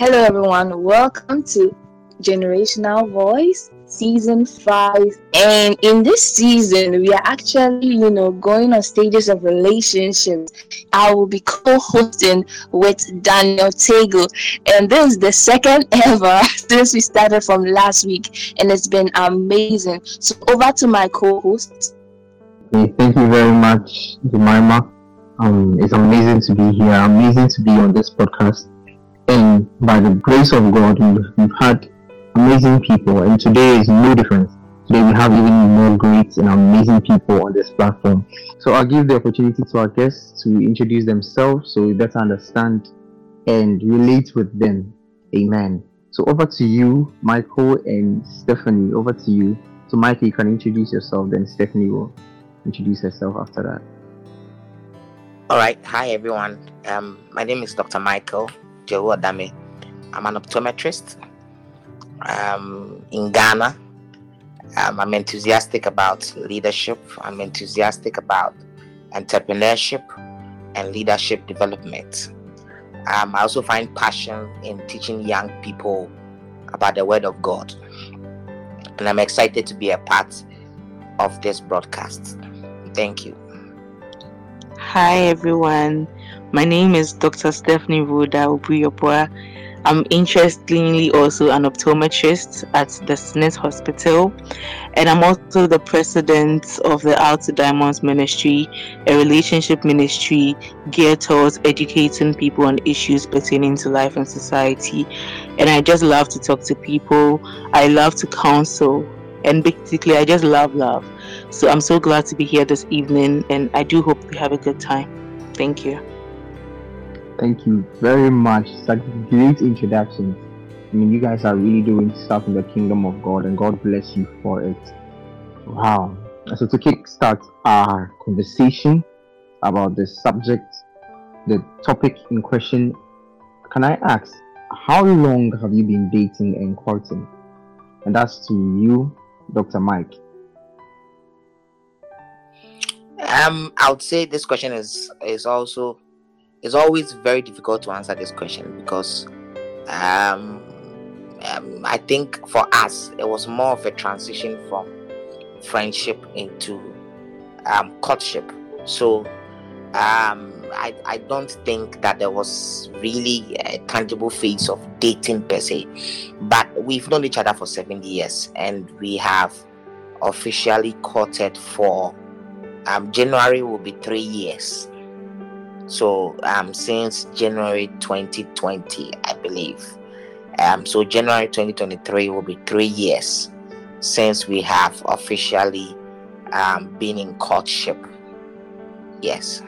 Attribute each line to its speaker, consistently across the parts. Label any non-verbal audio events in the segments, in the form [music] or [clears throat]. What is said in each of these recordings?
Speaker 1: Hello, everyone. Welcome to Generational Voice season five. And in this season, we are actually, you know, going on stages of relationships. I will be co-hosting with Daniel Tego, and this is the second [laughs] ever since we started from last week, and it's been amazing. So over to my co-host.
Speaker 2: Hey, thank you very much, Jemima. Um, it's amazing to be here. Amazing to be on this podcast. And by the grace of God, we've, had amazing people, and today is no different. Today we have even more great and amazing people on this platform. So I'll give the opportunity to our guests to introduce themselves so we better understand and relate with them. Amen. So over to you, Michael and Stephanie. Over to you. So Michael, you can introduce yourself, then Stephanie will introduce herself after that.
Speaker 3: All right. Hi, everyone. Um, my name is Dr. Michael Joe Adame. I'm an optometrist um, in Ghana. Um, I'm enthusiastic about leadership. I'm enthusiastic about entrepreneurship and leadership development. Um, I also find passion in teaching young people about the Word of God. And I'm excited to be a part of this broadcast. Thank you.
Speaker 4: Hi, everyone. My name is Dr. Stephanie Voda Ubuyopua. I'm interestingly also an optometrist at the Smith Hospital, and I'm also the president of the Out to Diamonds Ministry, a relationship ministry geared towards educating people on issues pertaining to life and society. And I just love to talk to people, I love to counsel, and basically, I just love love. So I'm so glad to be here this evening, and I do hope we have a good time. Thank you.
Speaker 2: Thank you very much. Such great introduction. I mean, you guys are really doing stuff in the kingdom of God, and God bless you for it. Wow. So, to kickstart our conversation about the subject, the topic in question, can I ask, how long have you been dating and courting? And that's to you, Dr. Mike.
Speaker 3: Um, I would say this question is is also it's always very difficult to answer this question because um, um, I think for us it was more of a transition from friendship into um, courtship. So um, I, I don't think that there was really a tangible phase of dating per se, but we've known each other for seven years and we have officially courted for um, January will be three years. So um, since January 2020, I believe. Um, so January 2023 will be three years since we have officially um, been in courtship. Yes.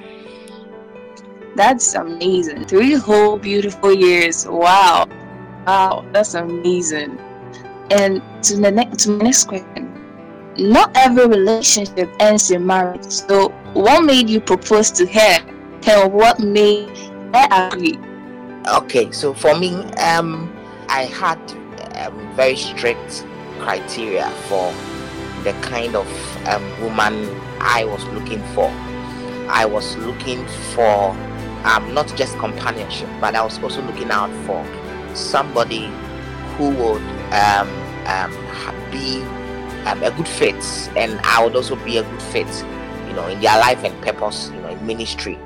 Speaker 1: That's amazing. Three whole beautiful years. Wow. Wow, that's amazing. And to the next to my next question. Not every relationship ends in marriage. So what made you propose to her and what made her agree?
Speaker 3: Okay, so for me, um I had um, very strict criteria for the kind of um, woman I was looking for. I was looking for um, not just companionship, but I was also looking out for somebody who would um, um, be um, a good fit, and I would also be a good fit, you know, in their life and purpose, you know, in ministry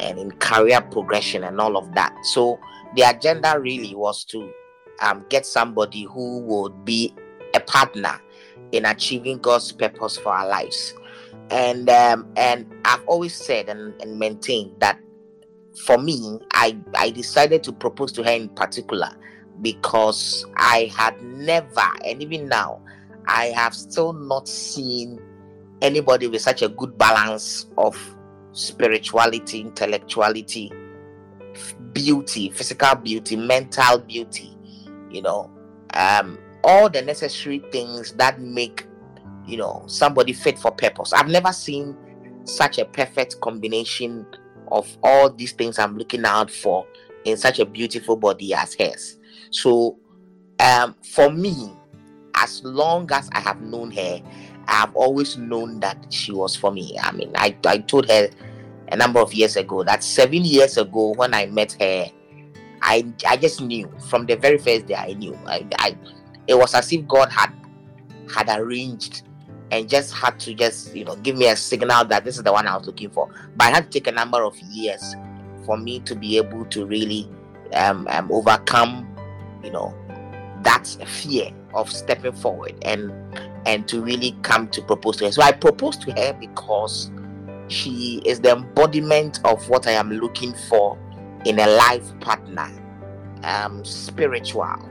Speaker 3: and in career progression and all of that. So the agenda really was to um, get somebody who would be a partner in achieving God's purpose for our lives. And um, and I've always said and, and maintained that for me, I, I decided to propose to her in particular because I had never, and even now, I have still not seen anybody with such a good balance of spirituality, intellectuality, beauty, physical beauty, mental beauty, you know, um, all the necessary things that make, you know, somebody fit for purpose. I've never seen such a perfect combination of all these things I'm looking out for in such a beautiful body as hers. So, um, for me, as long as I have known her, I've always known that she was for me. I mean, I, I told her a number of years ago that seven years ago when I met her, I I just knew from the very first day. I knew. I, I it was as if God had had arranged and just had to just you know give me a signal that this is the one I was looking for. But I had to take a number of years for me to be able to really um, um overcome you know that fear of stepping forward and and to really come to propose to her. So I proposed to her because she is the embodiment of what I am looking for in a life partner. Um, spiritual,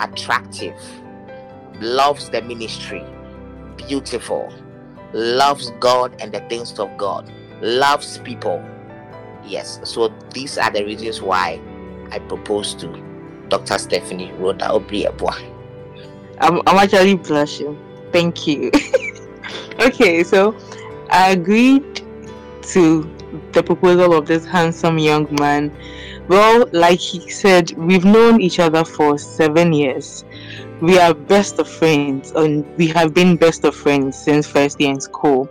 Speaker 3: attractive, loves the ministry, beautiful, loves God and the things of God, loves people. Yes, so these are the reasons why I proposed to Dr. Stephanie Rhoda Obriabwa.
Speaker 4: I'm, I'm actually blushing. Thank you. [laughs] okay, so I agreed to the proposal of this handsome young man. Well, like he said, we've known each other for seven years. We are best of friends, and we have been best of friends since first year in school.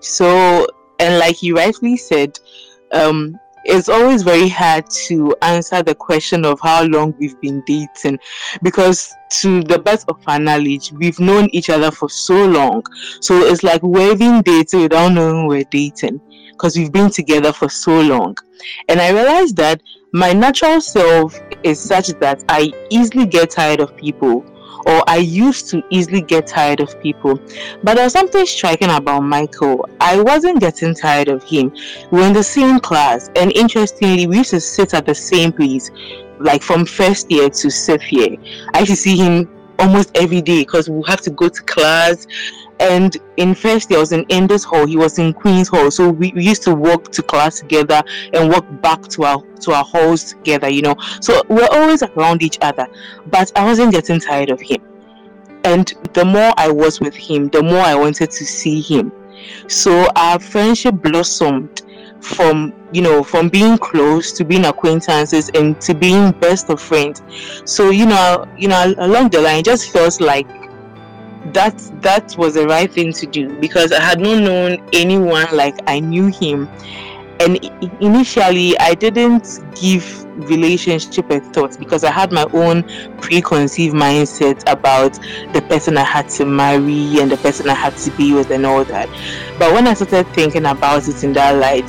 Speaker 4: So, and like he rightly said, um, it's always very hard to answer the question of how long we've been dating because to the best of our knowledge we've known each other for so long. So it's like we're even dating without knowing we're dating because we've been together for so long. And i realized that my natural self is such that i easily get tired of people or I used to easily get tired of people. But there was something striking about Michael. I wasn't getting tired of him. We were in the same class, and interestingly, we used to sit at the same place, like from first year to fifth year. I used to see him almost every day because we have to go to class and in first year I was in Indus Hall, he was in Queen's Hall. So we, we, used to walk to class together and walk back to our to our halls together, you know. So we're always around each other. But I wasn't getting tired of him. And the more I was with him, the more I wanted to see him. So our friendship blossomed from you know from being close to being acquaintances and to being best of friends so you know you know along the line just feels like that that was the right thing to do because I had not known anyone like I knew him. And initially I didn't give relationship a thought because I had my own preconceived mindset about the person I had to marry and the person I had to be with and all that. But when I started thinking about it in that light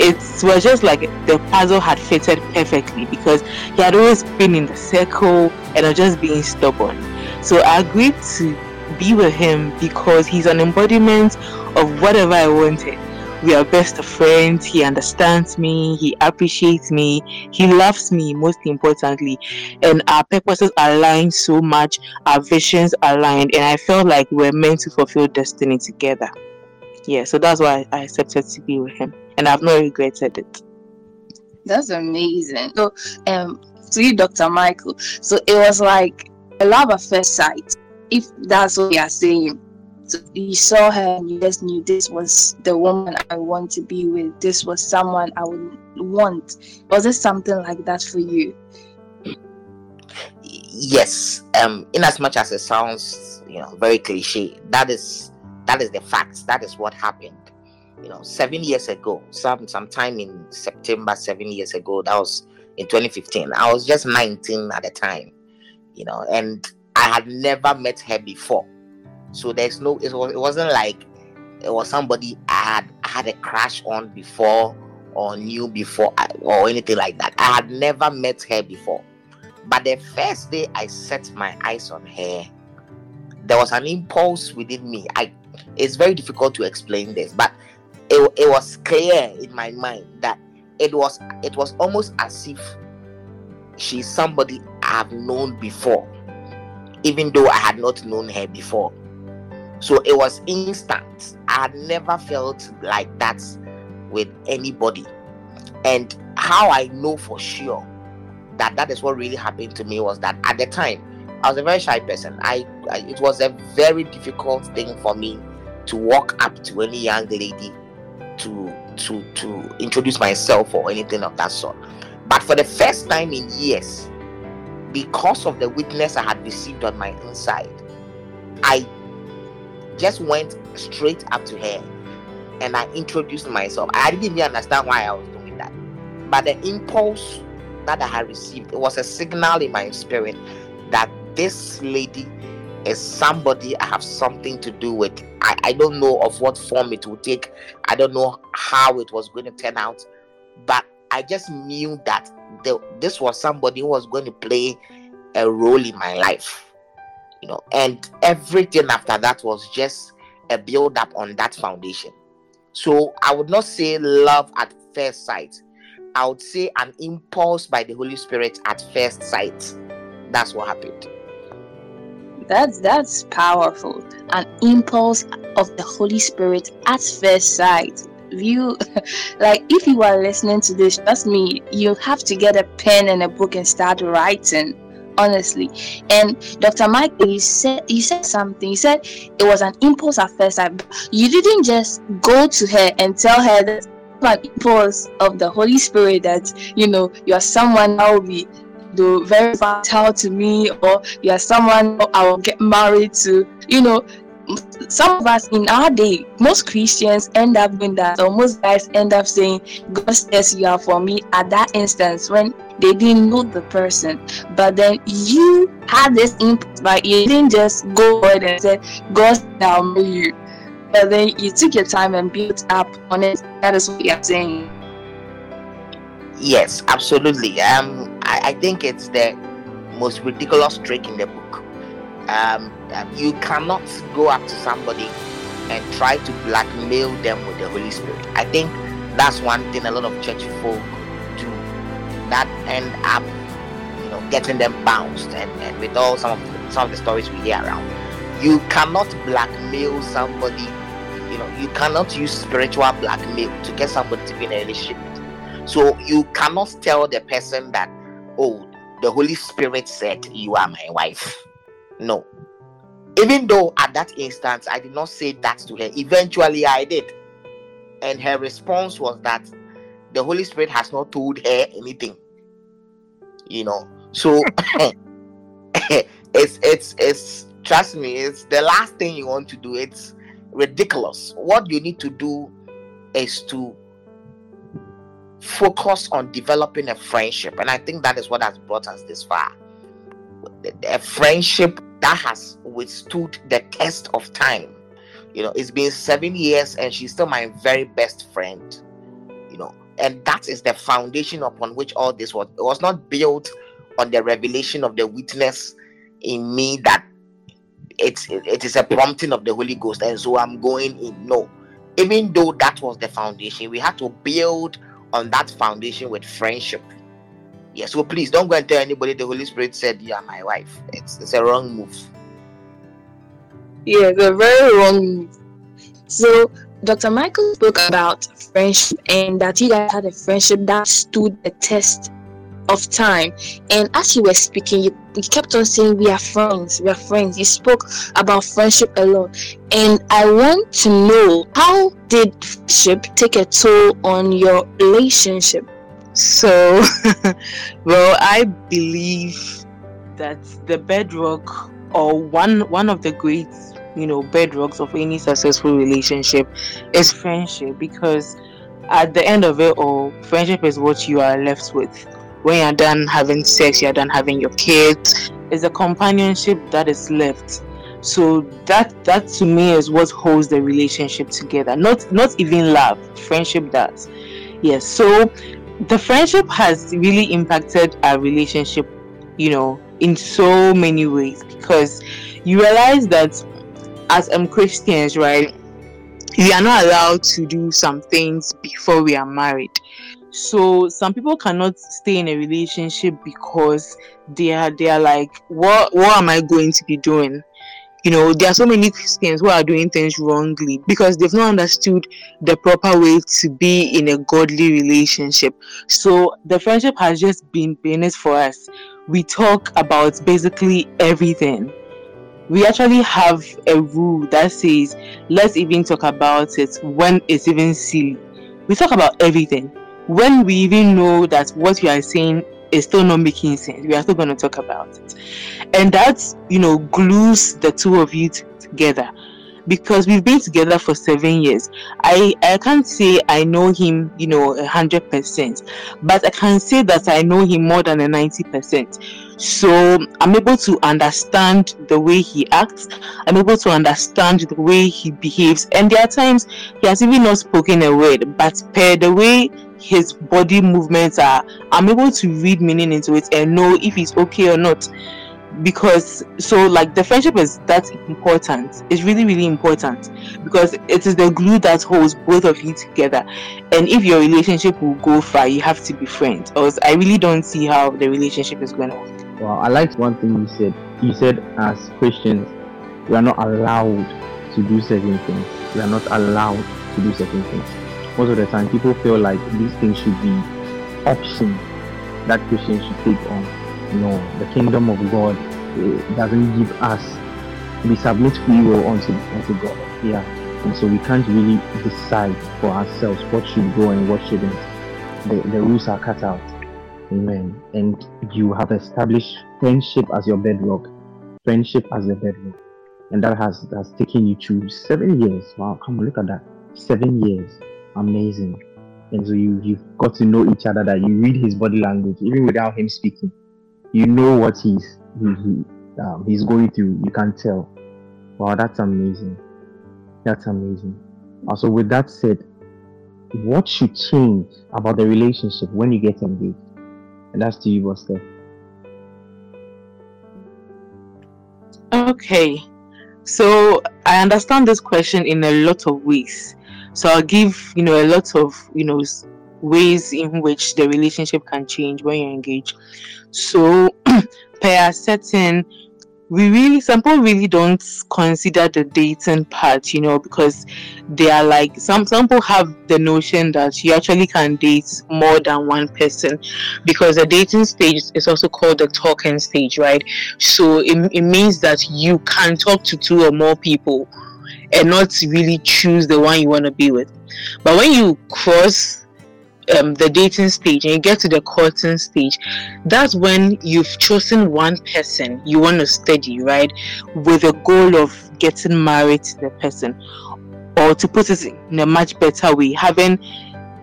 Speaker 4: it was just like the puzzle had fitted perfectly because he had always been in the circle and I was just being stubborn so I agreed to be with him because he's an embodiment of whatever I wanted. We are best of friends. He understands me. He appreciates me. He loves me, most importantly. And our purposes align so much. Our visions aligned. And I felt like we are meant to fulfill destiny together. Yeah, so that's why I accepted to be with him. And I've not regretted it.
Speaker 1: That's amazing. So, um, to you, Dr. Michael. So it was like a love at first sight if that's what you are saying. So you saw her and you just knew this was the woman I want to be with. This was someone I would want. Was it something like that for you?
Speaker 3: Yes. Um, in as much as it sounds, you know, very cliche, that is that is the facts. That is what happened. You know, seven years ago, some sometime in September, seven years ago, that was in 2015. I was just 19 at the time, you know, and I had never met her before. So there's no it, was, it wasn't like it was somebody I had had a crush on before or knew before or anything like that. I had never met her before. But the first day I set my eyes on her, there was an impulse within me. I it's very difficult to explain this, but it, it was clear in my mind that it was it was almost as if she's somebody I've known before even though I had not known her before. So it was instant. I had never felt like that with anybody. And how I know for sure that that is what really happened to me was that at the time I was a very shy person. I, I it was a very difficult thing for me to walk up to any young lady to to to introduce myself or anything of that sort. But for the first time in years, because of the witness I had received on my inside, I just went straight up to her and I introduced myself. I didn't even understand why I was doing that, but the impulse that I had received. It was a signal in my spirit that this lady is somebody I have something to do with. I, I don't know of what form it will take. I don't know how it was going to turn out, but I just knew that the, this was somebody who was going to play a role in my life. You know, and everything after that was just a build up on that foundation. So I would not say love at first sight. I would say an impulse by the Holy Spirit at first sight. That's what happened.
Speaker 1: That's that's powerful. An impulse of the Holy Spirit at first sight. You [laughs] like if you are listening to this, trust me, you have to get a pen and a book and start writing honestly. And Dr. mike you said you said something. You said it was an impulse at first. You didn't just go to her and tell her that an impulse of the Holy Spirit that you know you're someone i'll be the very vital to me, or you're someone I will get married to. You know, some of us in our day, most Christians end up doing that, or most guys end up saying, God says you are for me at that instance when they didn't know the person. But then you had this input, but you didn't just go ahead and say, God I'll marry you. But then you took your time and built up on it. That is what you're saying.
Speaker 3: Yes, absolutely. Um, I, I think it's the most ridiculous trick in the book. Um, um, you cannot go up to somebody and try to blackmail them with the Holy Spirit. I think that's one thing a lot of church folk do that end up, you know, getting them bounced and, and with all some of the, some of the stories we hear around. You cannot blackmail somebody, you know, you cannot use spiritual blackmail to get somebody to be in a relationship. So you cannot tell the person that, oh, the Holy Spirit said you are my wife. No, even though at that instance I did not say that to her, eventually I did. And her response was that the Holy Spirit has not told her anything. You know, so [laughs] it's it's it's trust me, it's the last thing you want to do. It's ridiculous. What you need to do is to focus on developing a friendship, and I think that is what has brought us this far. A friendship that has withstood the test of time. You know, it's been seven years and she's still my very best friend. You know, and that is the foundation upon which all this was. It was not built on the revelation of the witness in me that it's it is a prompting of the Holy Ghost, and so I'm going in. No, even though that was the foundation, we had to build on that foundation with friendship yeah, so please don't go and tell anybody the Holy Spirit said you are my wife. It's it's a wrong move.
Speaker 1: Yeah, it's a very wrong move. So Dr. Michael spoke about friendship and that you guys had a friendship that stood the test of time. And as you were speaking, you, you kept on saying we are friends, we are friends. You spoke about friendship alone. And I want to know how did friendship take a toll on your relationship?
Speaker 4: So, [laughs] well, I believe that the bedrock or one one of the great you know bedrocks of any successful relationship is friendship because at the end of it all friendship is what you are left with. When you're done having sex you're done having your kids is a companionship that is left. So that that to me is what holds the relationship together. Not not even love friendship does. Yes so the friendship has really impacted our relationship, you know, in so many ways because you realize that as um Christians, right, we are not allowed to do some things before we are married. So some people cannot stay in a relationship because they are they are like, what what am I going to be doing? You know there are so many christians who are doing things wrongly because they've not understood the proper way to be in a godly relationship. So the friendship has just been painless for us. We talk about basically everything. We actually have a rule that says let's even talk about it when it's even silly. We talk about everything. When we even know that what we are saying is still not making sense. We are still going to talk about it. And that, you know, glues the two of you t- together. because we've been together for seven years. I I can't say I know him, you know, a hundred percent, but I can say that I know him more than a ninety percent. So I'm able to understand the way he acts. I'm able to understand the way he behaves, and there are times he has even not spoken a word, but per the way his body movements are, I'm able to read meaning into it and know if he's okay or not. Because so like the friendship is that important. It's really really important. Because it is the glue that holds both of you together. And if your relationship will go far you have to be friends. Or i really don't see how the relationship is going to work.
Speaker 2: Well i liked one thing you said. You said as christians we are not allowed to do certain things. We are not allowed to do certain things most of the time people feel like these things should be options that christians should take on no, the kingdom of God eh, doesn't give us. We submit free will unto, unto God. Yeah. And so we can't really decide for ourselves what should go and what shouldn't. The, the rules are cut out. Amen. And you have established friendship as your bedrock. Friendship as your bedrock. And that has has taken you to seven years. Wow, come on, look at that. Seven years. Amazing. And so you you've got to know each other that you read his body language, even without him speaking you know what he's he, he um, he's going through. You can tell. Wow, that's amazing. That's amazing. Also, with that said, what should change about the relationship when you get engaged? And that's to you, Buster.
Speaker 4: Okay, so I understand this question in a lot of ways. So I'll give you know a lot of you know ways in which the relationship can change when you're engaged. So, [clears throat] per certain, we really some people really don't consider the dating part, you know, because they are like some some people have the notion that you actually can date more than one person because the dating stage is also called the talking stage, right? So it, it means that you can talk to two or more people and not really choose the one you want to be with. But when you cross um, the dating stage and you get to the courting stage, that's when you've chosen one person you want to study, right? With a goal of getting married to the person. Or to put it in a much better way, having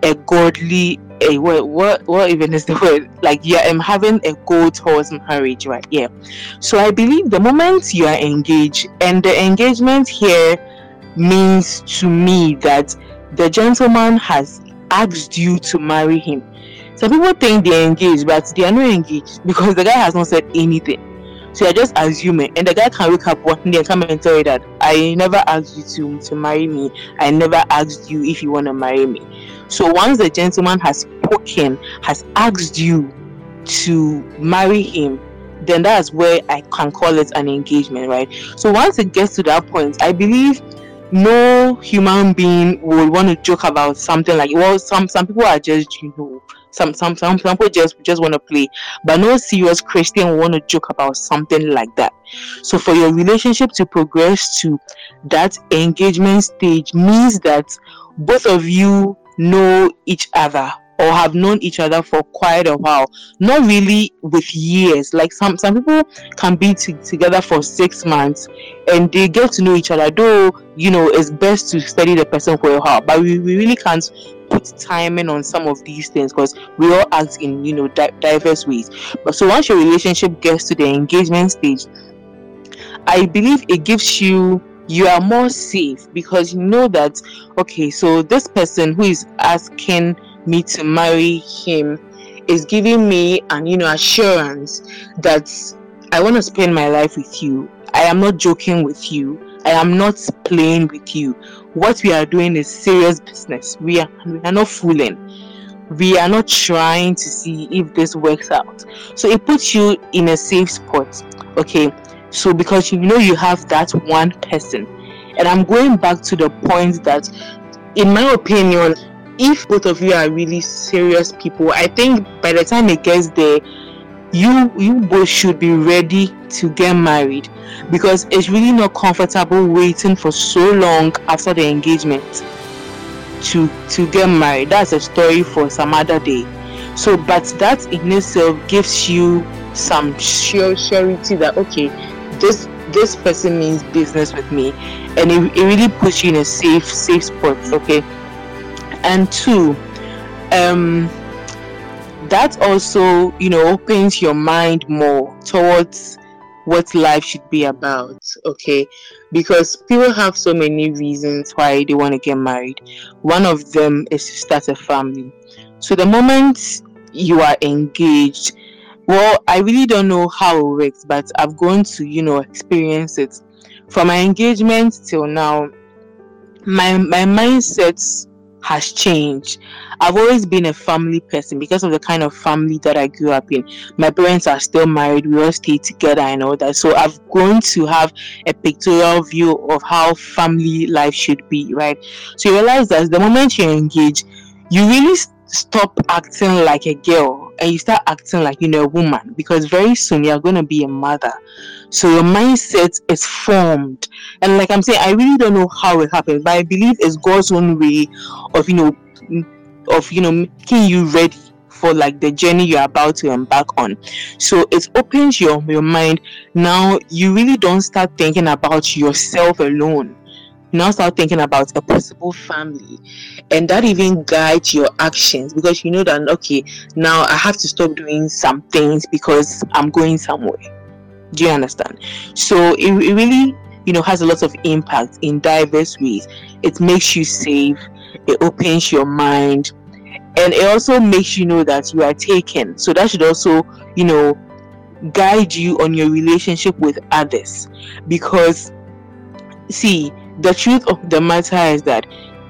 Speaker 4: a godly a what what what even is the [laughs] word like yeah i'm having a goal towards marriage right yeah so i believe the moment you are engaged and the engagement here means to me that the gentleman has asked you to marry him. Some people think they're engaged, but they are not engaged because the guy has not said anything. So you're just assuming, and the guy can wake up one day and come and tell you that I never asked you to, to marry me. I never asked you if you want to marry me. So once the gentleman has spoken, has asked you to marry him, then that's where I can call it an engagement, right? So once it gets to that point, I believe no human being would want to joke about something like well some some people are just you know some some some, people just just want to play. But no serious christian want to joke about something like that. So for your relationship to progress to that engagement stage means that both of you know each other or have known each other for quite a while. Not really with years. Like some some people can be t- together for six months and they get to know each other though you know it's best to study the person for a while. But we, we really can't put timing on some of these things because we all act in you know di- diverse ways. But so once your relationship gets to the engagement stage i believe it gives you you are more safe because you know that okay so this person who is asking me to marry him is giving me an you know assurance that I want to spend my life with you. I am not joking with you. I am not playing with you. What we are doing is serious business. We are we are not fooling. We are not trying to see if this works out. So it puts you in a safe spot. Okay. So because you know you have that one person. And I'm going back to the point that in my opinion, if both of you are really serious people, I think by the time it gets there, you you both should be ready to get married because it's really not comfortable waiting for so long after the engagement to to get married. That's a story for some other day. So, but that in itself gives you some sure surety that okay, this this person means business with me and it, it really puts you in a safe safe spot okay and two um that also you know opens your mind more towards what life should be about okay? Because people have so many reasons why they want to get married. One of them is to start a family. So the moment you are engaged well i really don't know how it works but i've gone to you know experience it. From my engagement till now my my mindset has changed. I've always been a family person because of the kind of family that I grew up in. My parents are still married, we all stay together and all that. So I've grown to have a pictorial view of how family life should be, right? So you realize that the moment you engage, you really stop acting like a girl and you start acting like you know a woman because very soon you're going to be a mother so your mindset is formed. And like i'm saying i really don't know how it happens but i believe it's god's own way of you know of you know making you ready for like the journey you're about to embark on. So it opens your your mind. Now you really don't start thinking about yourself alone. Now start thinking about a possible family. And that even guides your actions because you know that okay now i have to stop doing some things because i'm going somewhere do you understand? So it, it really you know has a lot of impact in diverse ways. It makes you safe. It opens your mind. And it also makes you know that you are taken. So that should also you know guide you on your relationship with others. Because see the truth of the matter is that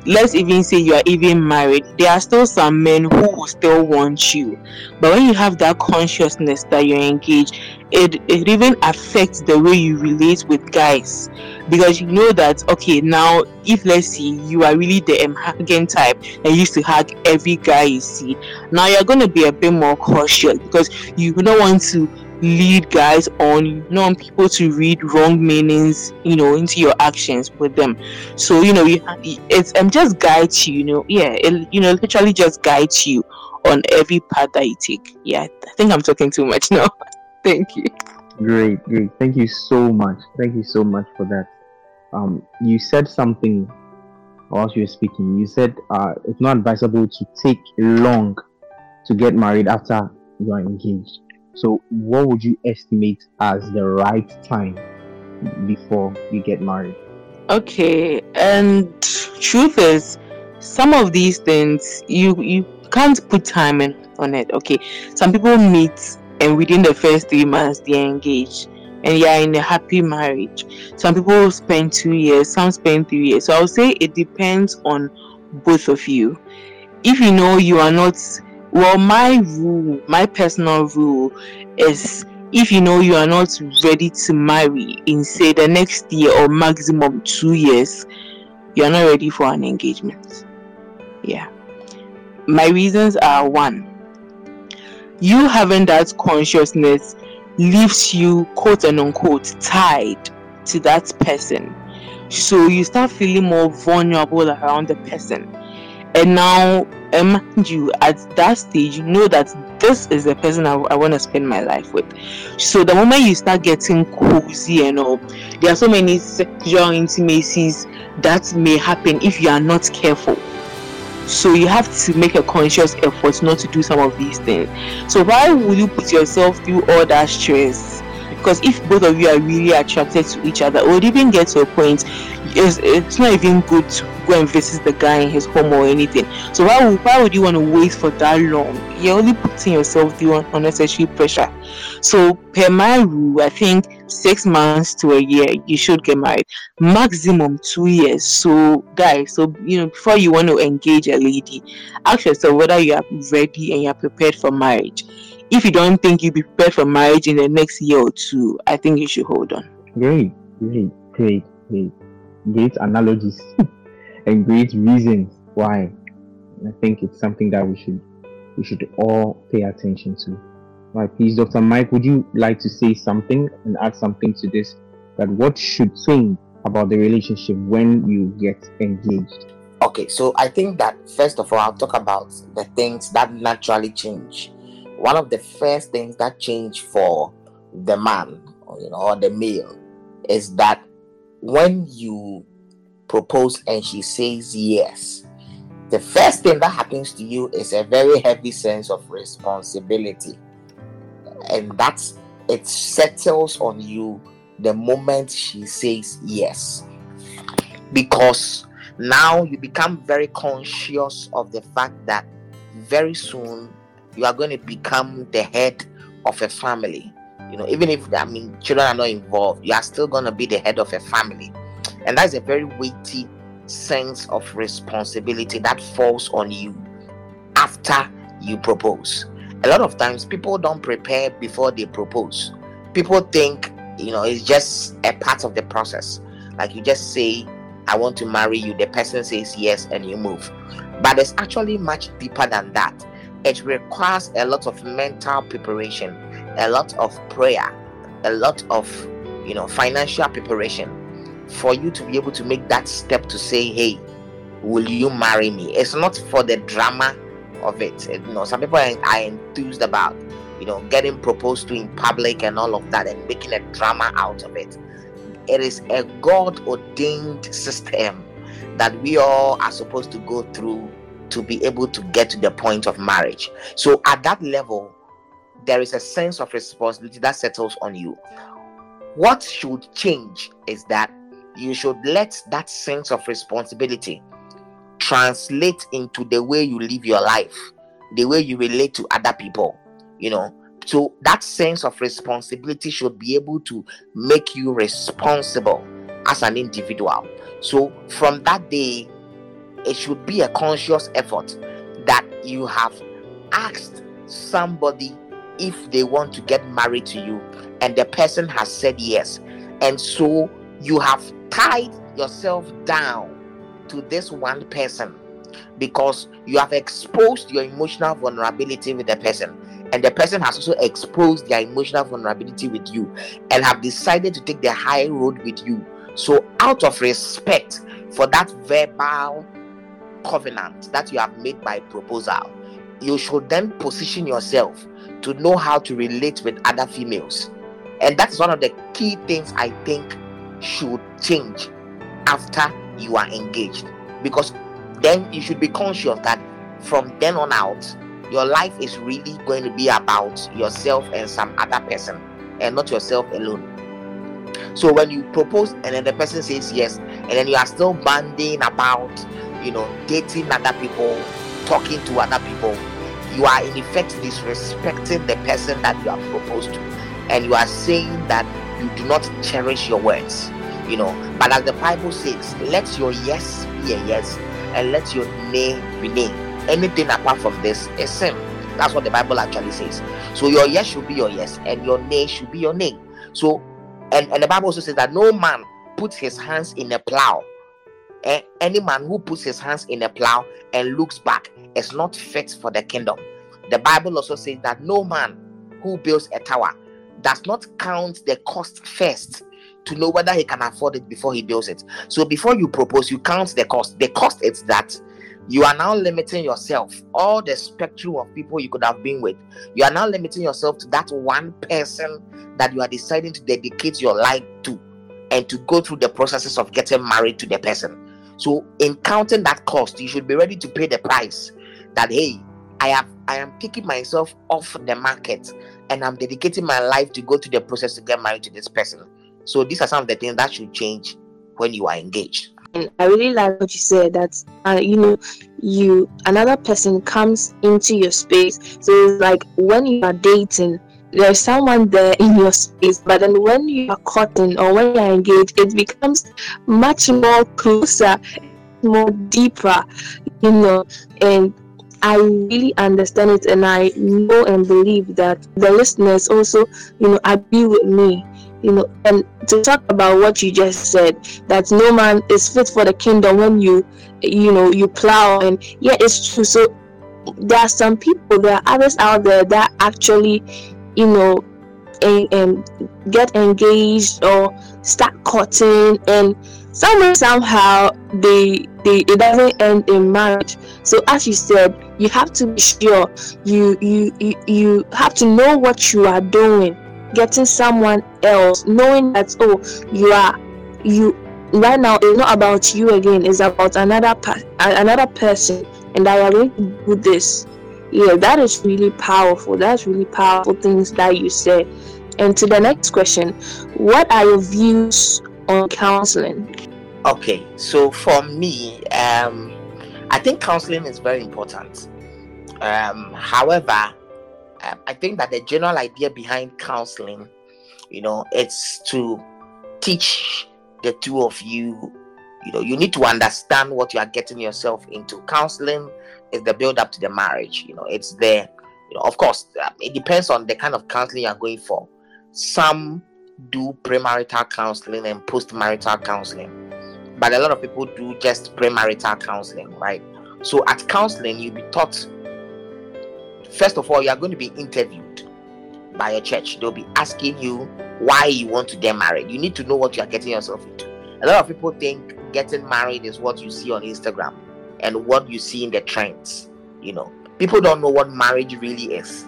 Speaker 4: let's even say you are even married there are still some men who will still want you. But when you have that consciousness that you're engaged it, it even affects the way you relate with guys. Because you know that okay now if let's see you are really the um, hugging type and used to hug every guy you see now you're going to be a bit more cautious because you don't want to lead guys on you don't want people to read wrong meanings you know into your actions with them. So you know you, it's um just guides you you know yeah it, you know literally just guides you on every path that you take. Yeah i think i'm talking too much [laughs] now. Thank you.
Speaker 2: Great great. Thank you so much. Thank you so much for that. Um you said something whilst you were speaking. You said uh it's not advisable to take long to get married after you are engaged so, what would you estimate as the right time before you get married?
Speaker 4: Okay, and truth is, some of these things you you can't put time in on it. Okay, some people meet and within the first three months they engage and you are in a happy marriage. Some people spend two years, some spend three years. So I would say it depends on both of you. If you know you are not well, my rule, my personal rule is if you know you are not ready to marry in say the next year or maximum two years, you are not ready for an engagement. Yeah. My reasons are one, you having that consciousness leaves you quote and unquote tied to that person. So you start feeling more vulnerable around the person and now mind you at that stage you know that this is the person I, I want to spend my life with. So the moment you start getting cozy and all there are so many sexual intimacies that may happen if you are not careful. So you have to make a conscious effort not to do some of these things. So why would you put yourself through all that stress? Because if both of you are really attracted to each other, would even get to a point it's, it's not even good to go and visit the guy in his home or anything. So why would, why would you want to wait for that long? You're only putting yourself through unnecessary pressure. So per my rule, I think six months to a year you should get married. Maximum two years. So guys, so you know before you want to engage a lady, ask yourself whether you are ready and you are prepared for marriage if you don't think you'll be prepared for marriage in the next year or two, I think you should hold on.
Speaker 2: Great, great, great, great, great analogies [laughs] and great reasons why. I think it's something that we should we should all pay attention to. Right, please, Dr. Mike, would you like to say something and add something to this? That what should think about the relationship when you get engaged?
Speaker 3: Okay, so I think that first of all, I'll talk about the things that naturally change one of the first things that change for the man, you know, or the male, is that when you propose and she says yes, the first thing that happens to you is a very heavy sense of responsibility. And that's it settles on you the moment she says yes. Because now you become very conscious of the fact that very soon you are going to become the head of a family. You know, even if I mean children are not involved, you are still going to be the head of a family. And that's a very weighty sense of responsibility that falls on you after you propose. A lot of times people don't prepare before they propose. People think, you know, it's just a part of the process. Like you just say, I want to marry you, the person says yes, and you move. But it's actually much deeper than that. It requires a lot of mental preparation, a lot of prayer, a lot of you know financial preparation for you to be able to make that step to say, Hey, will you marry me? It's not for the drama of it. You know, some people are, enthused about you know getting proposed to in public and all of that and making a drama out of it it is a God ordained system that we all are supposed to go through to be able to get to the point of marriage. So, at that level, there is a sense of responsibility that settles on you. What should change is that you should let that sense of responsibility translate into the way you live your life, the way you relate to other people. You know, so that sense of responsibility should be able to make you responsible as an individual. So from that day, it should be a conscious effort that you have asked somebody if they want to get married to you and the person has said yes. And so you have tied yourself down to this one person because you have exposed your emotional vulnerability with the person and the person has also exposed their emotional vulnerability with you and have decided to take the high road with you. So, out of respect for that verbal covenant that you have made by proposal, you should then position yourself to know how to relate with other females. And that's one of the key things I think should change after you are engaged. Because then you should be conscious that from then on out, your life is really going to be about yourself and some other person and not yourself alone. So when you propose and then the person says yes, and then you are still banding about, you know, dating other people, talking to other people, you are in effect disrespecting the person that you have proposed to, and you are saying that you do not cherish your words, you know. But as the Bible says, let your yes be a yes, and let your nay be nay anything apart from this is sin. That's what the Bible actually says. So your yes should be your yes, and your nay should be your nay. So, and, and the Bible also says that no man puts his hands in a plow. And any man who puts his hands in a plow and looks back is not fit for the kingdom. The Bible also says that no man who builds a tower does not count the cost first to know whether he can afford it before he builds it. So before you propose, you count the cost. The cost is that you are now limiting yourself all the spectrum of people you could have been with you are now limiting yourself to that one person that you are deciding to dedicate your life to and to go through the processes of getting married to the person so in counting that cost you should be ready to pay the price that hey i have i am taking myself off the market and i'm dedicating my life to go through the process to get married to this person so these are some of the things that should change when you are engaged
Speaker 1: and I really like what you said that uh, you know you another person comes into your space. So it's like when you are dating, there's someone there in your space, but then when you are courting or when you are engaged, it becomes much more closer, more deeper, you know, and I really understand it and I know and believe that the listeners also, you know, agree with me you know. And to talk about what you just said that no man is fit for the kingdom when you you know you plow and yeah it's true. So there are some people there are others out there that actually you know and, and get engaged or start courting and somewhere somehow they they it doesn't end in marriage so as you said you have to be sure you you you, you have to know what you are doing getting someone else, knowing that oh you are you right now it's not about you again, it's about another per- another person, and I are going to do this. Yeah, that is really powerful. That's really powerful things that you said. And to the next question, what are your views on counseling?
Speaker 3: Okay, so for me, um, I think counseling is very important. Um, however, um, I think that the general idea behind counseling, you know, it's to teach the two of you. You know, you need to understand what you are getting yourself into. Counseling is the build up to the marriage. You know, it's there. You know, of course, um, it depends on the kind of counseling you are going for. Some do premarital counseling and post-marital counseling, but a lot of people do just premarital counseling, right? So at counseling, you'll be taught first of all, you are going to be interviewed by a church. They'll be asking you why you want to get married. You need to know what you are getting yourself into. A lot of people think getting married is what you see on Instagram and what you see in the trends. You know, people don't know what marriage really is.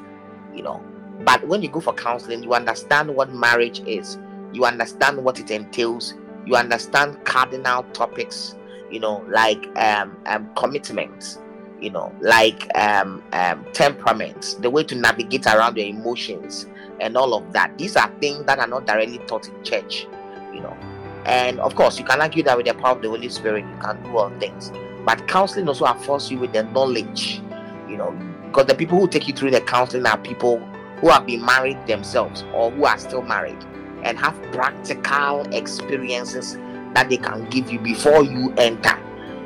Speaker 3: You know, but when you go for counseling, you understand what marriage is. You understand what it entails. You understand cardinal topics. You know, like um, um commitment you know, like um, um, temperaments, the way to navigate around your emotions, and all of that. These are things that are not directly taught in church, you know. And of course, you can argue that with the power of the Holy Spirit, you can do all things. But counseling also affords you with the knowledge, you know, because the people who take you through the counseling are people who have been married themselves or who are still married and have practical experiences that they can give you before you enter.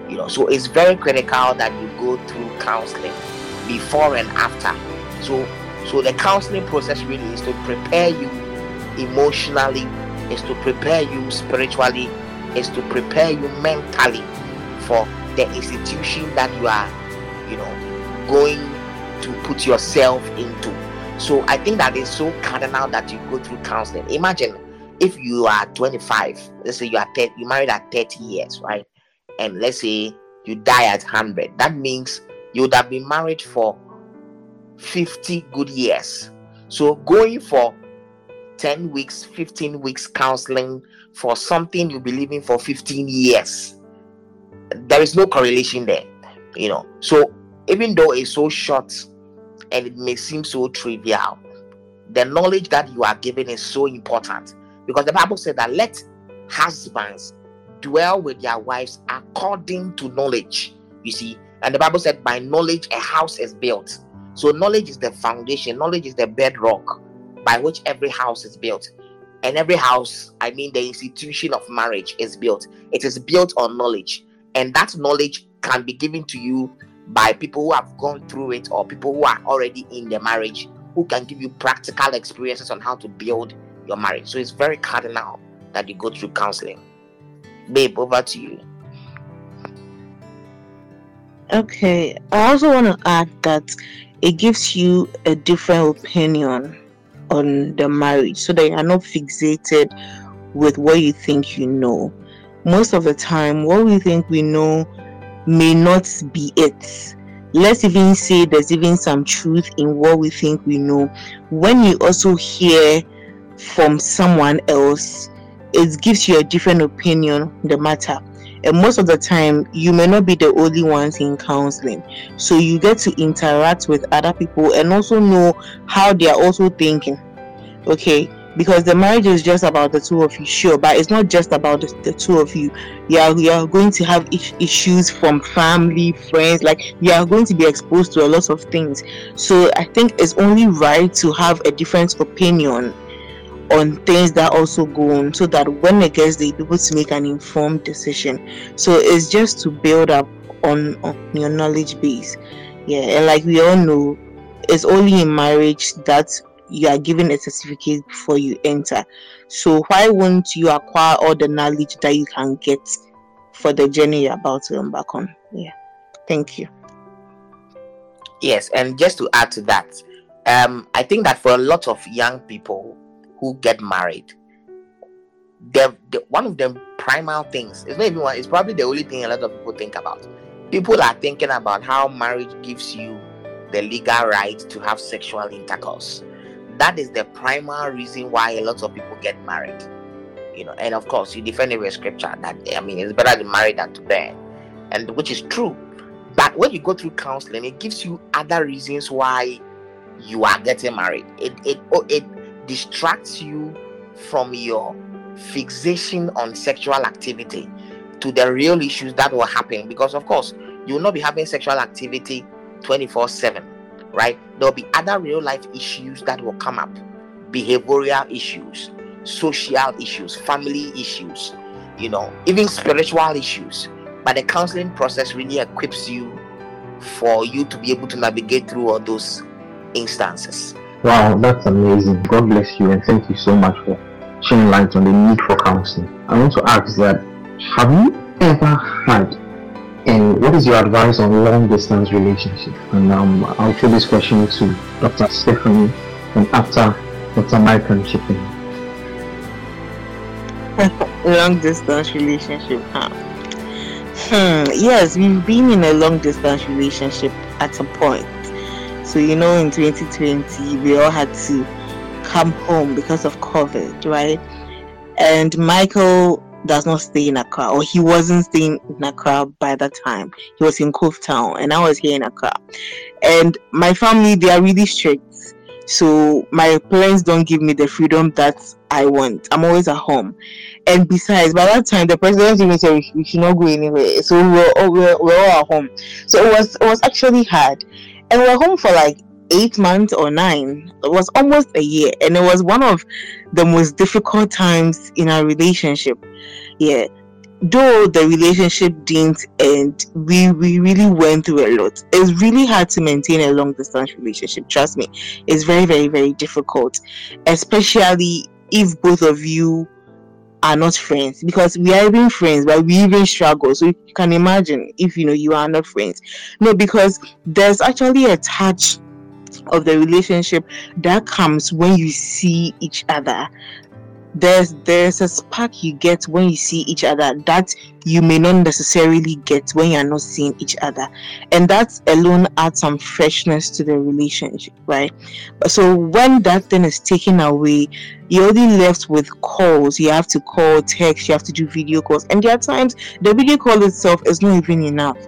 Speaker 3: You know so it's very critical that you go through counseling before and after. So so the counseling process really is to prepare you emotionally is to prepare you spiritually is to prepare you mentally for the institution that you are you know going to put yourself into so i think that is so cardinal that you go through counseling imagine if you are 25 let's say you are 10 you married at 30 years right and let's say you die at 100, that means you would have been married for 50 good years. So going for 10 weeks, 15 weeks counseling for something you believe in for 15 years, there is no correlation there, you know. So even though it's so short and it may seem so trivial, the knowledge that you are given is so important because the Bible said that let husbands dwell with their wives according to knowledge. You see, and the Bible said, by knowledge a house is built. So, knowledge is the foundation, knowledge is the bedrock by which every house is built. And every house, I mean, the institution of marriage is built. It is built on knowledge. And that knowledge can be given to you by people who have gone through it or people who are already in the marriage who can give you practical experiences on how to build your marriage. So, it's very cardinal that you go through counseling. Babe, over to you.
Speaker 4: Okay, I also want to add that it gives you a different opinion on the marriage so that you are not fixated with what you think you know. Most of the time, what we think we know may not be it. Let's even say there's even some truth in what we think we know. When you also hear from someone else, it gives you a different opinion on the matter and most of the time you may not be the only ones in counseling so you get to interact with other people and also know how they are also thinking okay because the marriage is just about the two of you sure but it's not just about the, the two of you you are, you are going to have issues from family friends like you are going to be exposed to a lot of things so i think it's only right to have a different opinion on things that also go on so that when it gets there, you're able to make an informed decision. So it's just to build up on, on your knowledge base. Yeah, and like we all know, it's only in marriage that you are given a certificate before you enter. So why won't you acquire all the knowledge that you can get for the journey you're about to embark on? Yeah. Thank you.
Speaker 3: Yes, and just to add to that, um, I think that for a lot of young people, who get married, the, the one of the primal things, it's not even one, it's probably the only thing a lot of people think about. People are thinking about how marriage gives you the legal right to have sexual intercourse. That is the primary reason why a lot of people get married. You know, and of course, you defend it with scripture that I mean it's better to marry than to bear, and which is true. But when you go through counseling, it gives you other reasons why you are getting married. It it oh, it distracts you from your fixation on sexual activity to the real issues that will happen because of course you will not be having sexual activity 24 7 right? There will be other real life issues that will come up. Behavioral issues social issues family issues you know even spiritual issues. But the counseling process really equips you for you to be able to navigate through all those instances.
Speaker 2: Wow that's amazing. God bless you and thank you so much for shedding light on the need for counseling. I want to ask that have you ever had and what is your advice on long distance relationship? And um, I'll throw this question to Dr. Stephanie and after Dr. Michael chipping. [laughs]
Speaker 4: long distance relationship, huh? Hmm, yes, we've been in a long distance relationship at a point. So, you know, in 2020, we all had to come home because of COVID, right? And Michael does not stay in Accra, or he wasn't staying in Accra by that time. He was in Cove Town, and I was here in Accra. And my family, they are really strict. So my parents don't give me the freedom that I want. I'm always at home. And besides, by that time, the president even said we, should not go anywhere. So we're all, we were, we were all at home. So it was it was actually hard. And we're home for like eight months or nine. It was almost a year. And it was one of the most difficult times in our relationship yeah though the relationship didn't end we we really went through a lot it's really hard to maintain a long distance relationship trust me it's very very very difficult especially if both of you are not friends because we are even friends but we even struggle so you can imagine if you know you are not friends no because there's actually a touch of the relationship that comes when you see each other. There's there's a spark you get when you see each other that you may not necessarily get when you're not seeing each other. And that alone adds some freshness to the relationship right? So when that thing is taken away you're only left with calls. You have to call text you have to do video calls. And there are times the video call itself is not even enough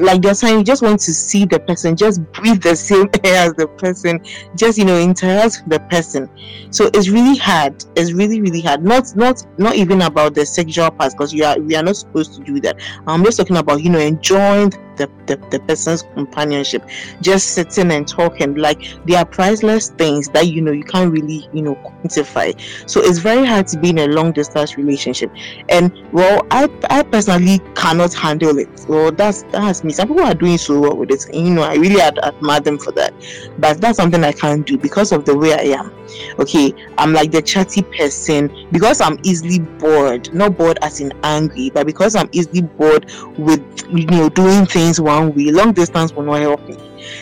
Speaker 4: like they're saying you just want to see the person just breathe the same [laughs] air as the person just you know interact with the person. So it's really hard. It's really really hard. Not not not even about the sexual part because you are we are not supposed to do that. I'm just talking about you know enjoying the, the, the person's companionship just sitting and talking like they are priceless things that you know you can't really you know quantify. So it's very hard to be in a long distance relationship. And well i i personally cannot handle it. Well that's that's me. Some people are doing so well with it. And, you know i really ad- admire them for that. But that's something i can't do because of the way i am. Okay i'm like the chatty person. Because i'm easily bored not bored as in angry but because i'm easily bored with you know doing things one way long distance will not help me.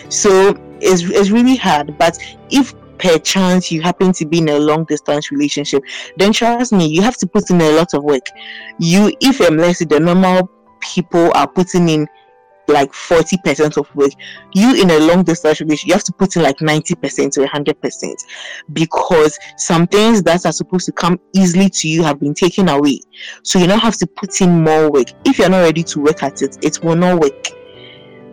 Speaker 4: So it's, it's really hard but if per chance you happen to be in a long distance relationship then trust me you have to put in a lot of work. You if um, let's say the normal people are putting in like 40% of work you in a long distance relationship you have to put in like 90% to 100% because some things that are supposed to come easily to you have been taken away. So you now have to put in more work. If you're not ready to work at it it will not work.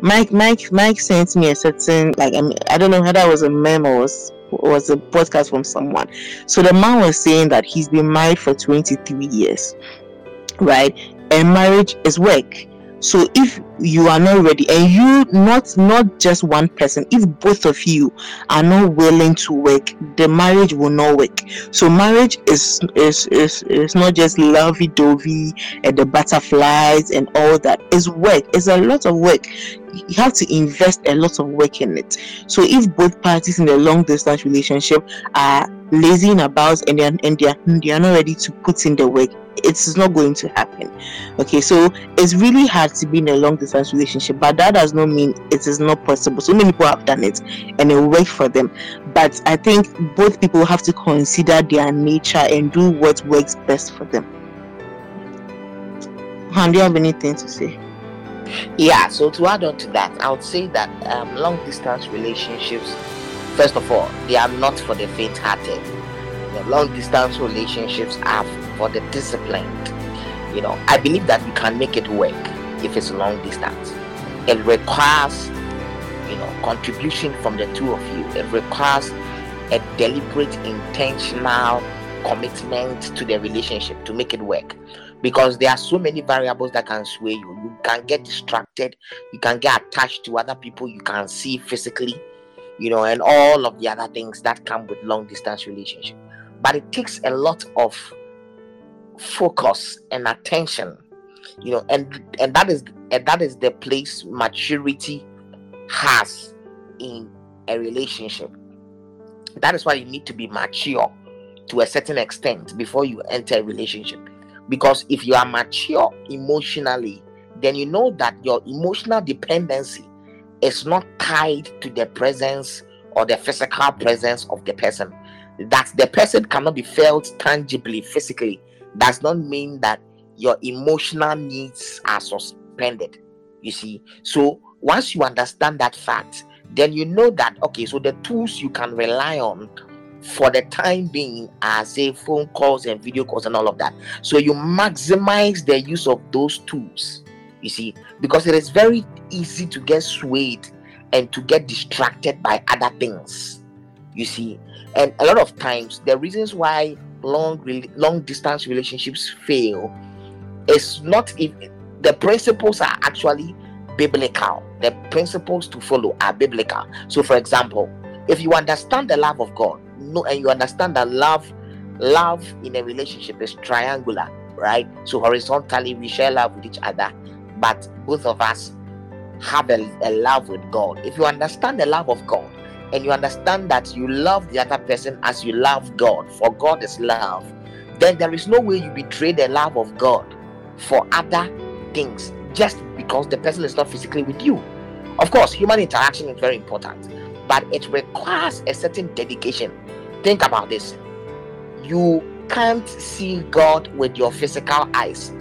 Speaker 4: Mike mike mike sent me a certain like i, mean, I don't know how that was a meme or was was a podcast from someone. So the man was saying that he's been married for 23 years right? And marriage is work. So if you are not ready. And you not not just one person if both of you are not willing to work the marriage will not work. So marriage is is is, is not just lovey-dovey and the butterflies and all that. It's work. It's a lot of work. You have to invest a lot of work in it. So if both parties in a long distance relationship are lazying about and they're and they're, they're not ready to put in the work it's not going to happen. Okay so it's really hard to be in a long distance relationship but that does not mean it is not possible. So many people have done it and it worked for them. But i think both people have to consider their nature and do what works best for them. Han, do you have anything to say?
Speaker 3: Yeah so to add on to that i would say that um, long distance relationships first of all, they are not for the faint-hearted. The long distance relationships are for the disciplined. You know, I believe that you can make it work if it's long distance. It requires, you know, contribution from the two of you. It requires a deliberate, intentional commitment to the relationship to make it work because there are so many variables that can sway you. You can get distracted, you can get attached to other people you can see physically, you know, and all of the other things that come with long distance relationship. But it takes a lot of focus and attention, you know, and and that is and that is the place maturity has in a relationship. That is why you need to be mature to a certain extent before you enter a relationship because if you are mature emotionally, then you know that your emotional dependency is not tied to the presence or the physical presence of the person. That the person cannot be felt tangibly, physically, does not mean that your emotional needs are suspended. You see, so once you understand that fact, then you know that okay, so the tools you can rely on for the time being are say phone calls and video calls and all of that. So you maximize the use of those tools, you see, because it is very easy to get swayed and to get distracted by other things, you see. And a lot of times, the reasons why long long distance relationships fail is not if the principles are actually biblical. The principles to follow are biblical. So, for example, if you understand the love of God, know and you understand that love love in a relationship is triangular right so horizontally we share love with each other but both of us have a, a love with god if you understand the love of god and you understand that you love the other person as you love god for god is love then there is no way you betray the love of god for other things just because the person is not physically with you of course human interaction is very important but it requires a certain dedication. Think about this. You can't see God with your physical eyes,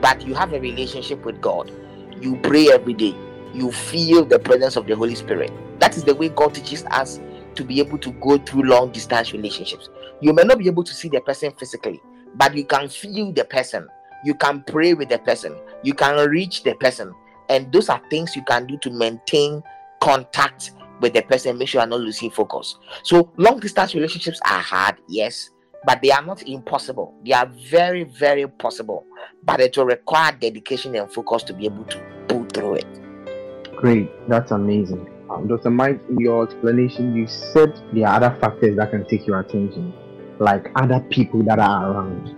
Speaker 3: but you have a relationship with God. You pray every day. You feel the presence of the Holy Spirit. That is the way God teaches us to be able to go through long distance relationships. You may not be able to see the person physically, but you can feel the person. You can pray with the person. You can reach the person. And those are things you can do to maintain contact with the person, make sure you're not losing focus. So long distance relationships are hard, yes, but they are not impossible. They are very, very possible. But it will require dedication and focus to be able to pull through it.
Speaker 2: Great, that's amazing. Um, Dr. Mike, in your explanation, you said there are other factors that can take your attention, like other people that are around.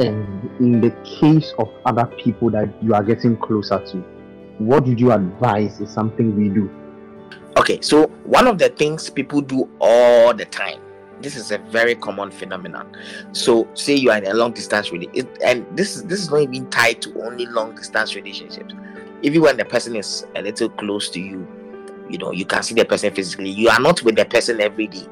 Speaker 2: And in the case of other people that you are getting closer to, what would you advise is something we do
Speaker 3: Okay, so one of the things people do all the time, this is a very common phenomenon. So, say you are in a long distance relationship, and this is this is not even tied to only long distance relationships. Even when the person is a little close to you, you know, you can see the person physically. You are not with the person every day.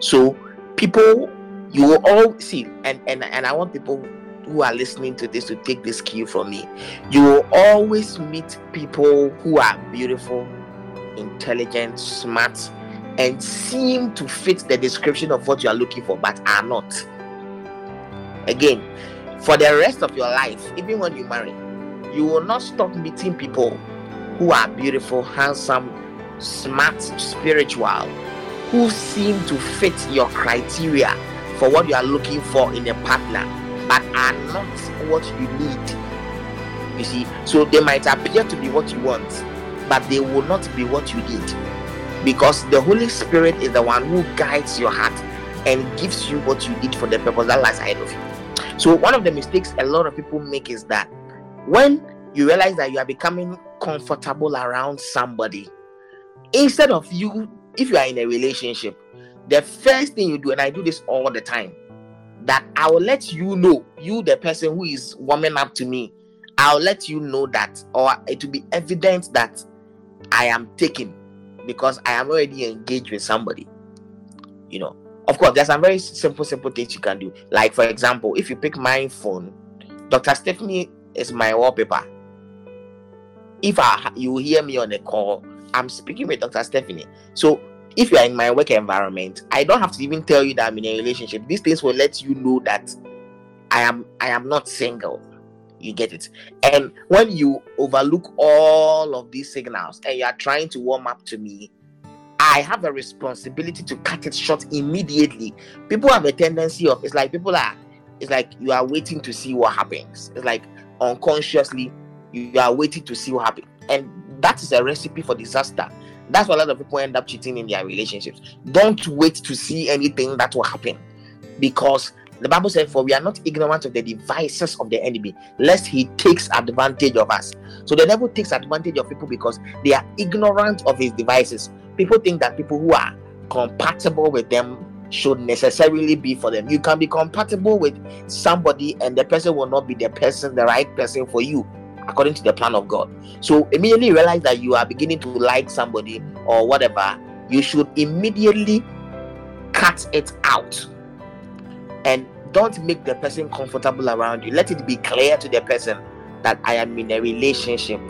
Speaker 3: So, people, you will all see, and and and I want people who are listening to this to take this cue from me. You will always meet people who are beautiful intelligent, smart, and seem to fit the description of what you are looking for, but are not. Again, for the rest of your life, even when you marry, you will not stop meeting people who are beautiful, handsome, smart, spiritual, who seem to fit your criteria for what you are looking for in a partner, but are not what you need. You see, so they might appear to be what you want, but they will not be what you need because the Holy Spirit is the one who guides your heart and gives you what you need for the purpose that lies ahead of you. So, one of the mistakes a lot of people make is that when you realize that you are becoming comfortable around somebody, instead of you, if you are in a relationship, the first thing you do, and I do this all the time, that I will let you know, you, the person who is warming up to me, I'll let you know that, or it will be evident that I am taken because I am already engaged with somebody. You know, of course, there's some very simple, simple things you can do. Like, for example, if you pick my phone, Dr. Stephanie is my wallpaper. If I, you hear me on a call, I'm speaking with Dr. Stephanie. So if you are in my work environment, I don't have to even tell you that I'm in a relationship. These things will let you know that I am I am not single. You get it? And when you overlook all of these signals and you are trying to warm up to me, I have a responsibility to cut it short immediately. People have a tendency of it's like people are it's like you are waiting to see what happens. It's like unconsciously you are waiting to see what happens. And that is a recipe for disaster. That's why a lot of people end up cheating in their relationships. Don't wait to see anything that will happen because the Bible said, For we are not ignorant of the devices of the enemy, lest he takes advantage of us. So the devil takes advantage of people because they are ignorant of his devices. People think that people who are compatible with them should necessarily be for them. You can be compatible with somebody, and the person will not be the person, the right person for you according to the plan of God. So immediately realize that you are beginning to like somebody or whatever, you should immediately cut it out and don't make the person comfortable around you. Let it be clear to the person that I am in a relationship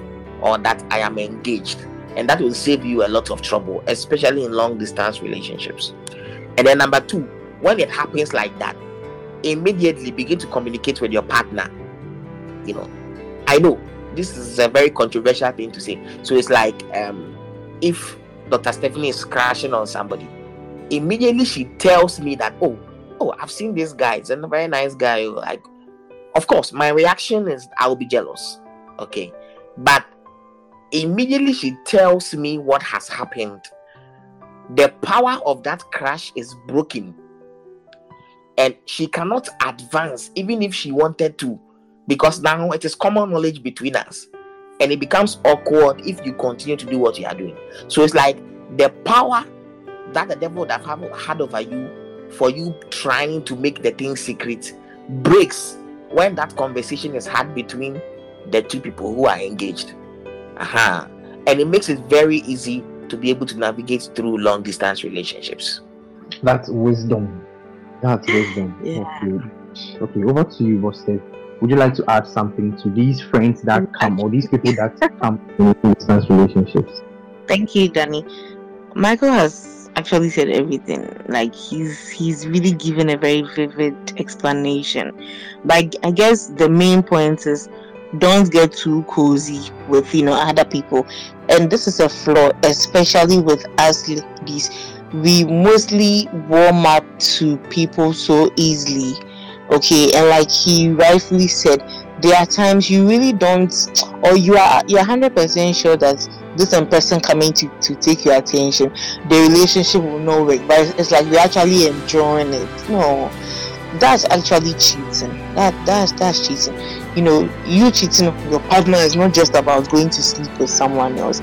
Speaker 3: or that I am engaged. And that will save you a lot of trouble, especially in long distance relationships. And then, number two, when it happens like that, immediately begin to communicate with your partner. You know, I know this is a very controversial thing to say. So it's like um, if Dr. Stephanie is crashing on somebody, immediately she tells me that, oh, oh, I've seen this guy, he's a very nice guy. Like, of course, my reaction is I will be jealous. Okay. But immediately she tells me what has happened. The power of that crash is broken. And she cannot advance even if she wanted to because now it is common knowledge between us. And it becomes awkward if you continue to do what you are doing. So it's like the power that the devil would have had over you for you trying to make the thing secret breaks when that conversation is had between the two people who are engaged. Uh-huh. and it makes it very easy to be able to navigate through long distance relationships.
Speaker 2: That's wisdom. That's wisdom. Yeah. okay. Okay over to you Boston would you like to add something to these friends that come or these people that [laughs] come in distance relationships?
Speaker 4: Thank you, Danny. Michael has actually said everything. Like he's he's really given a very vivid explanation. But I guess the main point is don't get too cozy with you know other people. And this is a flaw, especially with us ladies. We mostly warm up to people so easily okay and like he rightfully said there are times you really don't or you are you're 100% sure that this person coming to, to take your attention the relationship will not work but it's like you're actually enjoying it. No that's actually cheating. That that's that's cheating. You know you cheating your partner is not just about going to sleep with someone else.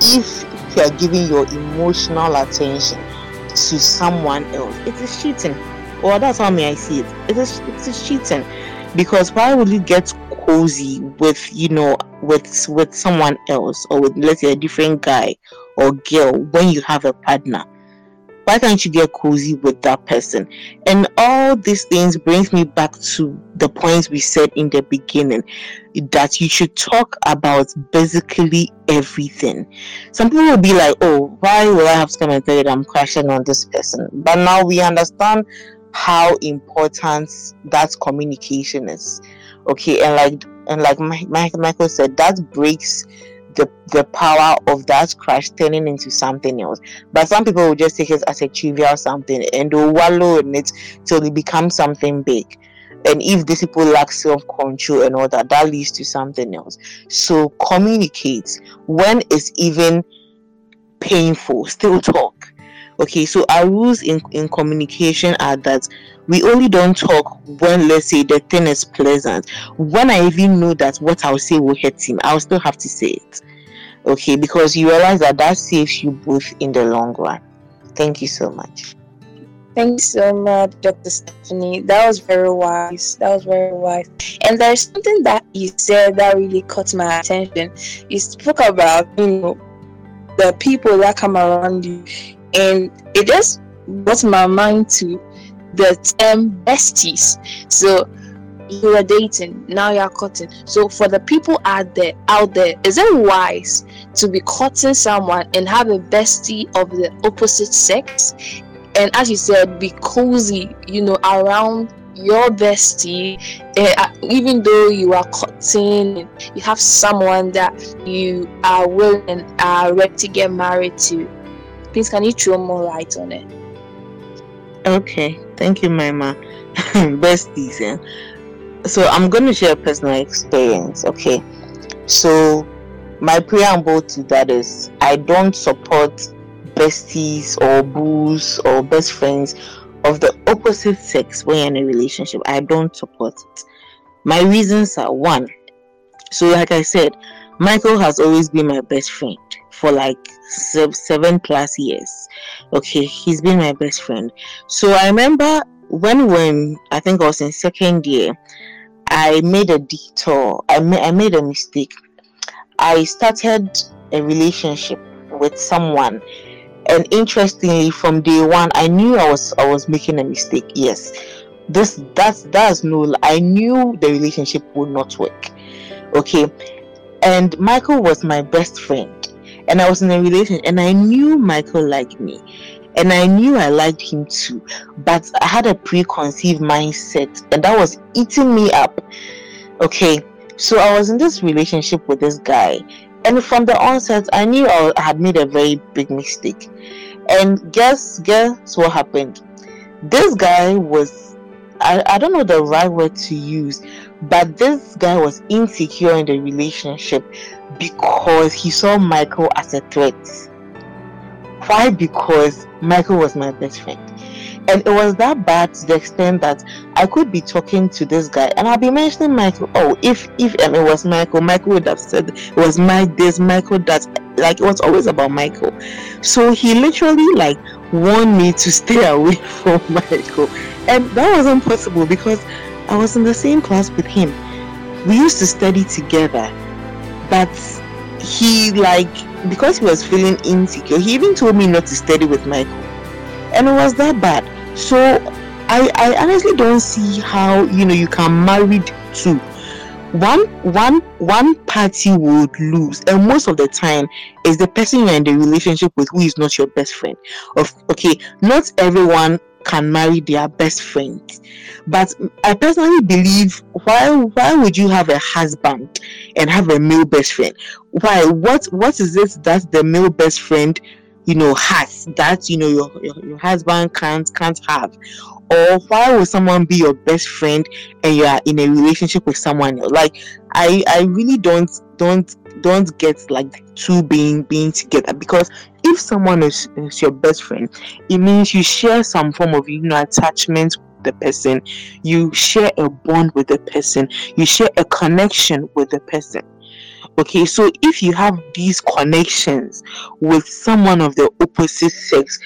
Speaker 4: If you are giving your emotional attention to someone else it is cheating well, that's how me I see it. It is it is cheating, because why would you get cozy with you know with with someone else or with let's say a different guy or girl when you have a partner? Why can't you get cozy with that person? And all these things brings me back to the points we said in the beginning that you should talk about basically everything. Some people will be like, "Oh, why will I have to come and tell you that I'm crashing on this person?" But now we understand how important that communication is. Okay and like and like michael said that breaks the the power of that crash turning into something else. But some people will just take it as a trivial something and they'll wallow in it till it becomes something big. And if these people lack self-control and all that that leads to something else. So communicate when it's even painful still talk okay so our rules in, in communication are that we only don't talk when let's say the thing is pleasant when i even know that what i'll say will hurt him i'll still have to say it okay because you realize that that saves you both in the long run thank you so much
Speaker 1: Thanks so much, Dr. Stephanie. That was very wise. That was very wise. And there's something that you said that really caught my attention. You spoke about, you know, the people that come around you and it just brought my mind to the term besties. So you are dating, now you're cutting. So for the people out there out there, is it wise to be courting someone and have a bestie of the opposite sex and as you said be cozy you know around your bestie uh, even though you are courting you have someone that you are willing and are ready to get married to please can you throw more light on it
Speaker 4: okay thank you mama [laughs] besties yeah? so i'm going to share a personal experience okay so my preamble to that is i don't support besties or boos or best friends of the opposite sex when you're in a relationship. I don't support it. My reasons are one. So, like I said, Michael has always been my best friend for like seven plus years. Okay, he's been my best friend. So I remember when when I think I was in second year, I made a detour. I made I made a mistake. I started a relationship with someone and interestingly from day one i knew i was i was making a mistake yes this that's that's no i knew the relationship would not work okay and michael was my best friend. And i was in a relationship and i knew michael liked me. And i knew i liked him too. But i had a preconceived mindset and that was eating me up. Okay so i was in this relationship with this guy. And from the onset i knew i had made a very big mistake. And guess guess what happened? This guy was I, I don't know the right word to use but this guy was insecure in the relationship because he saw michael as a threat why because michael was my best friend and it was that bad to the extent that I could be talking to this guy and I'll be mentioning Michael. Oh, if if um, it was Michael, Michael would have said it was my this, Michael that. Like it was always about Michael. So he literally like warned me to stay [laughs] away from Michael, and that wasn't possible because I was in the same class with him. We used to study together, but he like because he was feeling insecure. He even told me not to study with Michael, and it was that bad so I, I honestly don't see how you know you can marry two one one one party would lose and most of the time is the person you're in the relationship with who is not your best friend of okay not everyone can marry their best friend but i personally believe why why would you have a husband and have a male best friend? Why? What what is it that the male best friend you know has that you know your, your, your husband can't can't have? Or why would someone be your best friend and you are in a relationship with someone else? Like i i really don't don't don't get like two being being together because if someone is, is your best friend it means you share some form of you know attachment with the person. You share a bond with the person. You share a connection with the person. Okay, so if you have these connections with someone of the opposite sex,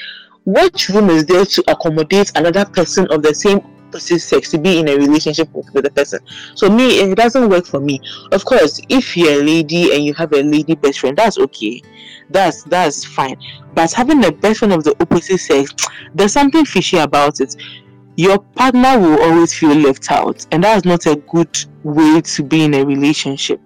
Speaker 4: what room is there to accommodate another person of the same opposite sex to be in a relationship with, with the person? So me, it doesn't work for me. Of course, if you're a lady and you have a lady best friend, that's okay. That's that's fine. But having a best friend of the opposite sex, there's something fishy about it your partner will always feel left out and that's not a good way to be in a relationship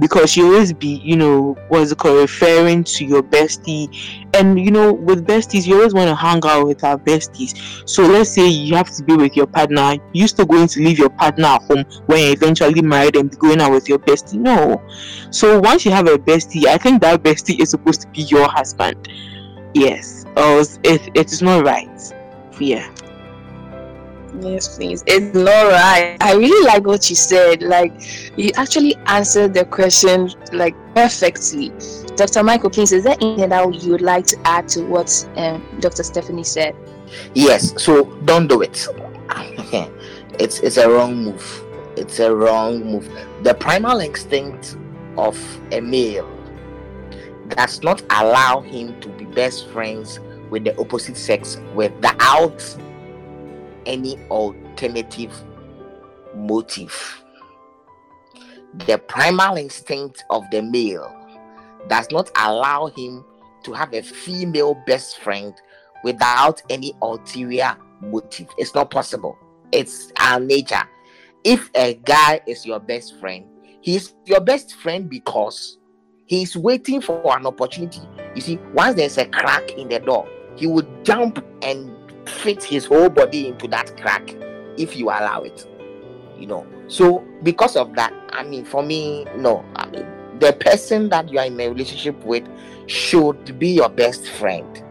Speaker 4: because you always be, you know, what's it called, referring to your bestie. And you know, with besties, you always want to hang out with our besties. So let's say you have to be with your partner, you're still going to leave your partner at home when you eventually married and be going out with your bestie. No. So once you have a bestie, I think that bestie is supposed to be your husband. Yes. Or it, it is not right. Yeah.
Speaker 1: Yes, please. It's not right. I really like what you said. Like, you actually answered the question like perfectly. Dr. Michael, please, is there anything that you would like to add to what um, Dr. Stephanie said?
Speaker 3: Yes. So don't do it. [laughs] it's it's a wrong move. It's a wrong move. The primal instinct of a male does not allow him to be best friends with the opposite sex without any alternative motive. The primal instinct of the male does not allow him to have a female best friend without any ulterior motive. It's not possible. It's our nature. If a guy is your best friend, he's your best friend because He's waiting for an opportunity. You see, once there's a crack in the door, he would jump and fit his whole body into that crack if you allow it. You know, so because of that, I mean, for me, no, I mean, the person that you are in a relationship with should be your best friend,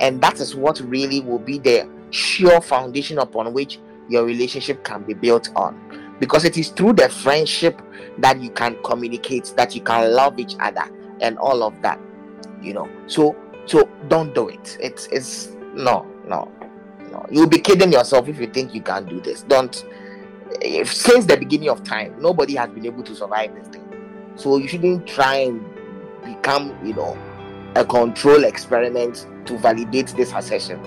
Speaker 3: and that is what really will be the sure foundation upon which your relationship can be built on. Because it is through the friendship that you can communicate that you can love each other and all of that you know. So so don't do it. It's it's no no you'll be kidding yourself if you think you can do this don't if since the beginning of time nobody has been able to survive this thing so you shouldn't try and become you know a control experiment to validate this assertion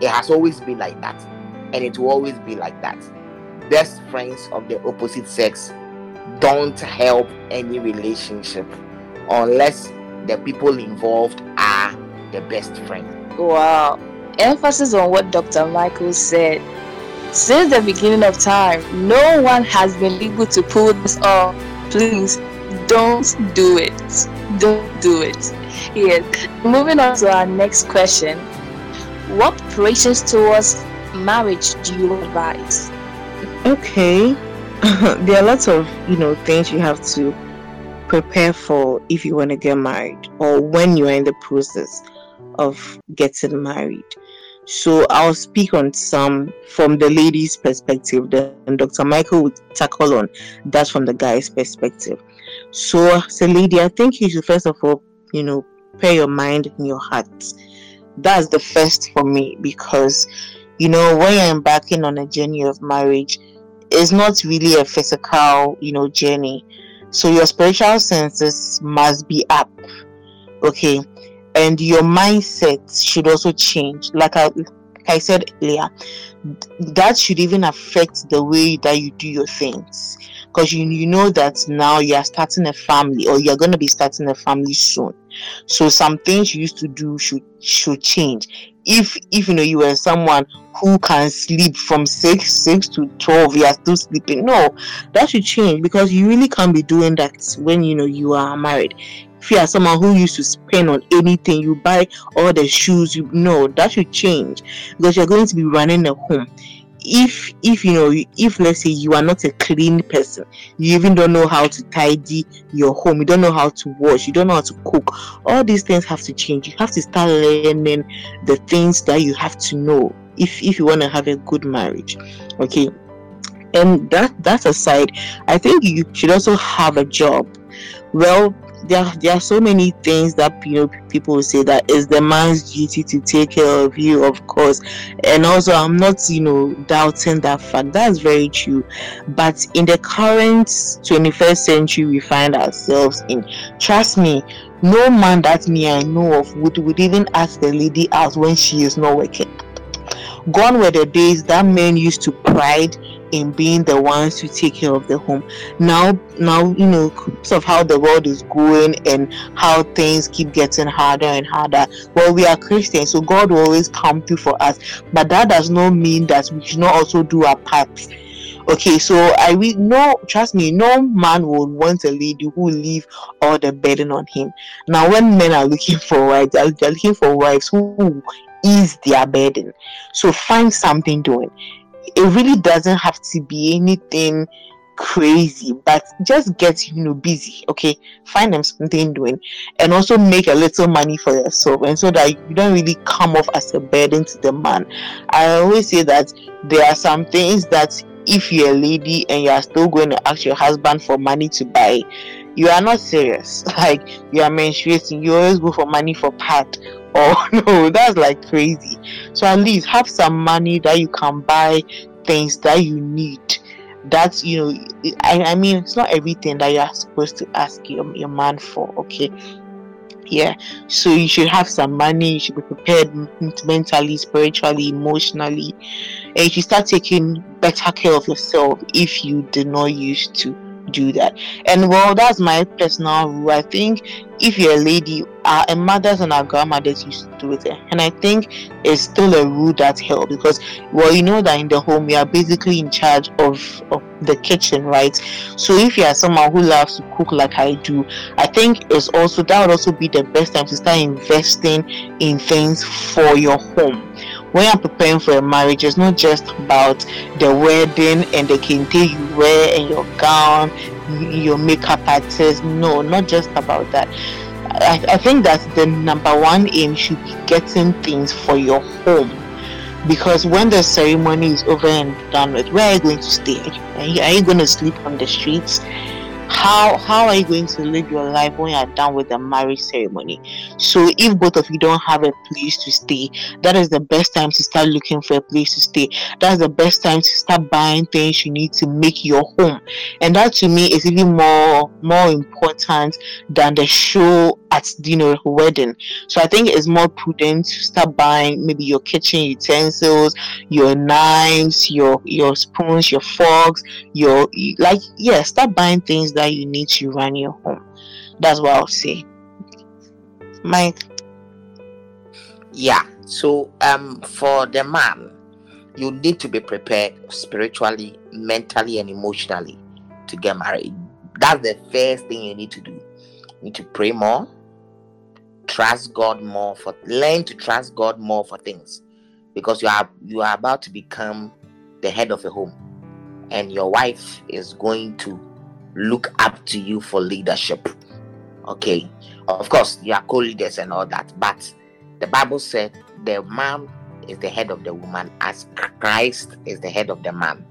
Speaker 3: it has always been like that and it will always be like that best friends of the opposite sex don't help any relationship unless the people involved are the best friend.
Speaker 1: Wow. Emphasis on what Dr. Michael said. Since the beginning of time, no one has been able to pull this off. Please don't do it. Don't do it. Yes. Moving on to our next question. What preparations towards marriage do you advise?
Speaker 4: Okay. [laughs] there are lots of, you know, things you have to prepare for if you want to get married or when you're in the process of getting married. So I'll speak on some from the lady's perspective, then Dr. Michael will tackle on that from the guy's perspective. So a lady, I think you should first of all, you know, prepare your mind and your heart. That's the first for me because you know when you're embarking on a journey of marriage, it's not really a physical, you know, journey. So your spiritual senses must be up. Okay. And your mindset should also change. Like I like I said earlier, that should even affect the way that you do your things. Because you, you know that now you are starting a family or you're gonna be starting a family soon. So some things you used to do should should change. If if you know you were someone who can sleep from six six to twelve, you are still sleeping. No, that should change because you really can't be doing that when you know you are married. If you are someone who used to spend on anything, you buy all the shoes, you know that should change. Because you're going to be running a home. If if you know if let's say you are not a clean person you even don't know how to tidy your home you don't know how to wash you don't know how to cook all these things have to change. You have to start learning the things that you have to know if if you want to have a good marriage okay? And that that aside i think you should also have a job. Well there, there are so many things that you know people say that is the man's duty to take care of you of course. And also i'm not you know doubting that fact. That's very true. But in the current 21st century we find ourselves in trust me no man that me i know of would, would even ask the lady out when she is not working. Gone were the days that men used to pride in being the ones to take care of the home. Now, now you know, because of how the world is going and how things keep getting harder and harder. Well, we are Christians, so God will always come through for us. But that does not mean that we should not also do our part. Okay, so I will no trust me, no man will want a lady who leave all the burden on him. Now, when men are looking for wives, they're looking for wives who ease their burden. So find something doing it really doesn't have to be anything crazy but just get you know busy okay? Find them something doing and also make a little money for yourself and so that you don't really come off as a burden to the man. I always say that there are some things that if you're a lady and you are still going to ask your husband for money to buy you are not serious. [laughs] Like you are menstruating you always go for money for pad [laughs] oh no that's like crazy. So at least have some money that you can buy things that you need. That's you know I, I mean it's not everything that you're supposed to ask your, your man for okay? Yeah. So you should have some money. You should be prepared mentally spiritually emotionally. And you should start taking better care of yourself if you did not used to do that. And well that's my personal rule i think if you're a lady our mothers and our grandmothers used to do it. And i think it's still a rule that helps because well you know that in the home you are basically in charge of, of the kitchen right? So if you are someone who loves to cook like i do i think it's also that would also be the best time to start investing in things for your home when you're preparing for a marriage, it's not just about the wedding and the kente you wear and your gown, your makeup artist. No, not just about that. I, I think that the number one aim should be getting things for your home because when the ceremony is over and done with, where are you going to stay? Are you, are you going to sleep on the streets? How how are you going to live your life when you're done with the marriage ceremony? So if both of you don't have a place to stay that is the best time to start looking for a place to stay. That's the best time to start buying things you need to make your home. And that to me is even more more important than the show at know wedding. So i think it's more prudent to start buying maybe your kitchen utensils your knives your your spoons your forks your like yeah start buying things that you need to run your home. That's what i'll say. Mike
Speaker 3: yeah so um for the man you need to be prepared spiritually mentally and emotionally to get married. That's the first thing you need to do. You need to pray more trust God more for learn to trust God more for things. Because you are you are about to become the head of a home and your wife is going to look up to you for leadership. Okay? Of course you are co-leaders and all that but the bible said the man is the head of the woman as christ is the head of the man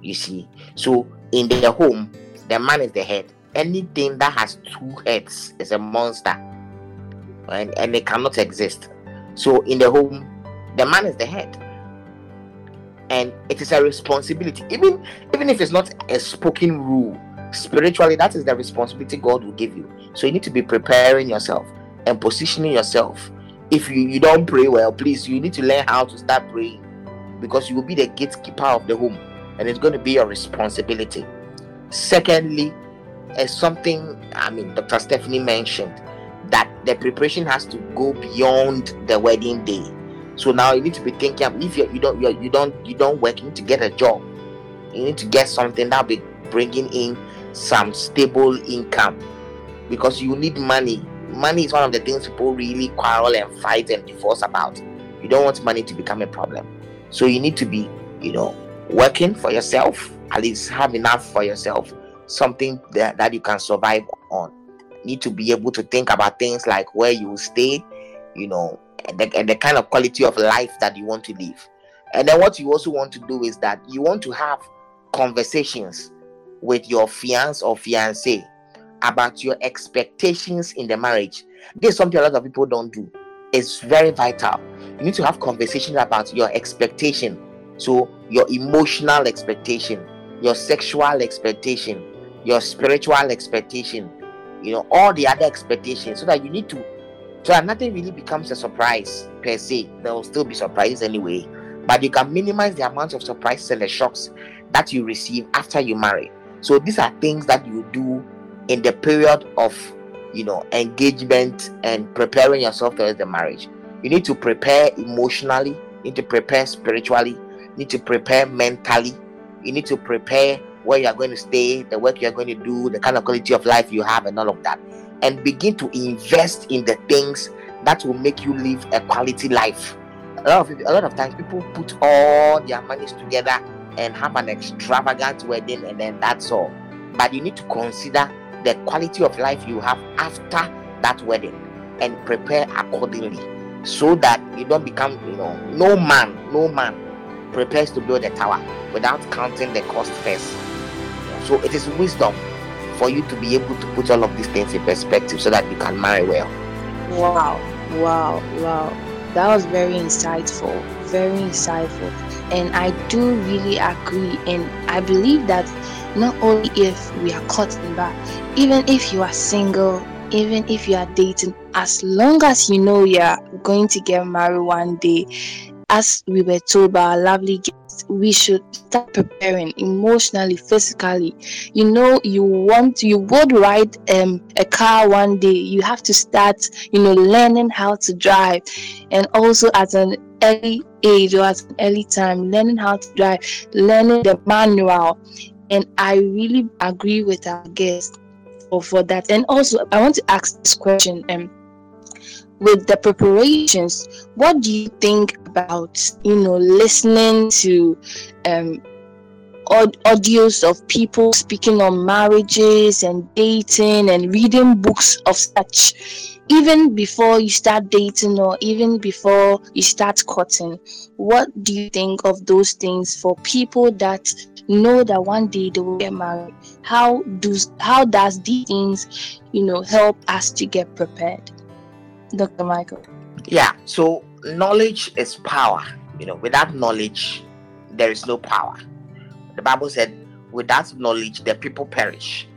Speaker 3: you see. So in the home the man is the head. Anything that has two heads is a monster and, and they cannot exist. So in the home, the man is the head. And it is a responsibility, even even if it's not a spoken rule, spiritually, that is the responsibility God will give you. So you need to be preparing yourself and positioning yourself. If you, you don't pray well, please, you need to learn how to start praying because you will be the gatekeeper of the home and it's going to be your responsibility. Secondly, as something I mean, Dr. Stephanie mentioned, that the preparation has to go beyond the wedding day. So now you need to be thinking um, if you, you don't you, you don't you don't work, you need to get a job. You need to get something that'll be bringing in some stable income because you need money. Money is one of the things people really quarrel and fight and divorce about. You don't want money to become a problem. So you need to be, you know, working for yourself, at least have enough for yourself, something that, that you can survive on need to be able to think about things like where you stay, you know, and the, and the kind of quality of life that you want to live. And then what you also want to do is that you want to have conversations with your fiance or fiance about your expectations in the marriage. This is something a lot of people don't do. It's very vital. You need to have conversations about your expectation. So, your emotional expectation, your sexual expectation, your spiritual expectation, you know all the other expectations so that you need to so that nothing really becomes a surprise per se there will still be surprises anyway but you can minimize the amount of surprises and the shocks that you receive after you marry so these are things that you do in the period of you know engagement and preparing yourself towards the marriage you need to prepare emotionally you need to prepare spiritually you need to prepare mentally you need to prepare where you are going to stay, the work you are going to do, the kind of quality of life you have, and all of that. And begin to invest in the things that will make you live a quality life. A lot of a lot of times people put all their monies together and have an extravagant wedding, and then that's all. But you need to consider the quality of life you have after that wedding and prepare accordingly so that you don't become, you know, no man, no man prepares to build a tower without counting the cost first. So it is wisdom for you to be able to put all of these things in perspective so that you can marry well.
Speaker 1: Wow, wow, wow. That was very insightful, very insightful. And I do really agree. And I believe that not only if we are caught in that, even if you are single, even if you are dating, as long as you know you are going to get married one day, as we were told by our lovely we should start preparing emotionally, physically. You know, you want you would ride um, a car one day. You have to start, you know, learning how to drive, and also at an early age or at an early time, learning how to drive, learning the manual. And I really agree with our guest for, for that. And also, I want to ask this question. Um, with the preparations, what do you think about you know listening to um, audios of people speaking on marriages and dating and reading books of such even before you start dating or even before you start courting? What do you think of those things for people that know that one day they will get married? How does how does these things you know help us to get prepared Dr. Michael?
Speaker 3: Yeah, so knowledge is power. You know, without knowledge, there is no power. The Bible said, without knowledge, the people perish.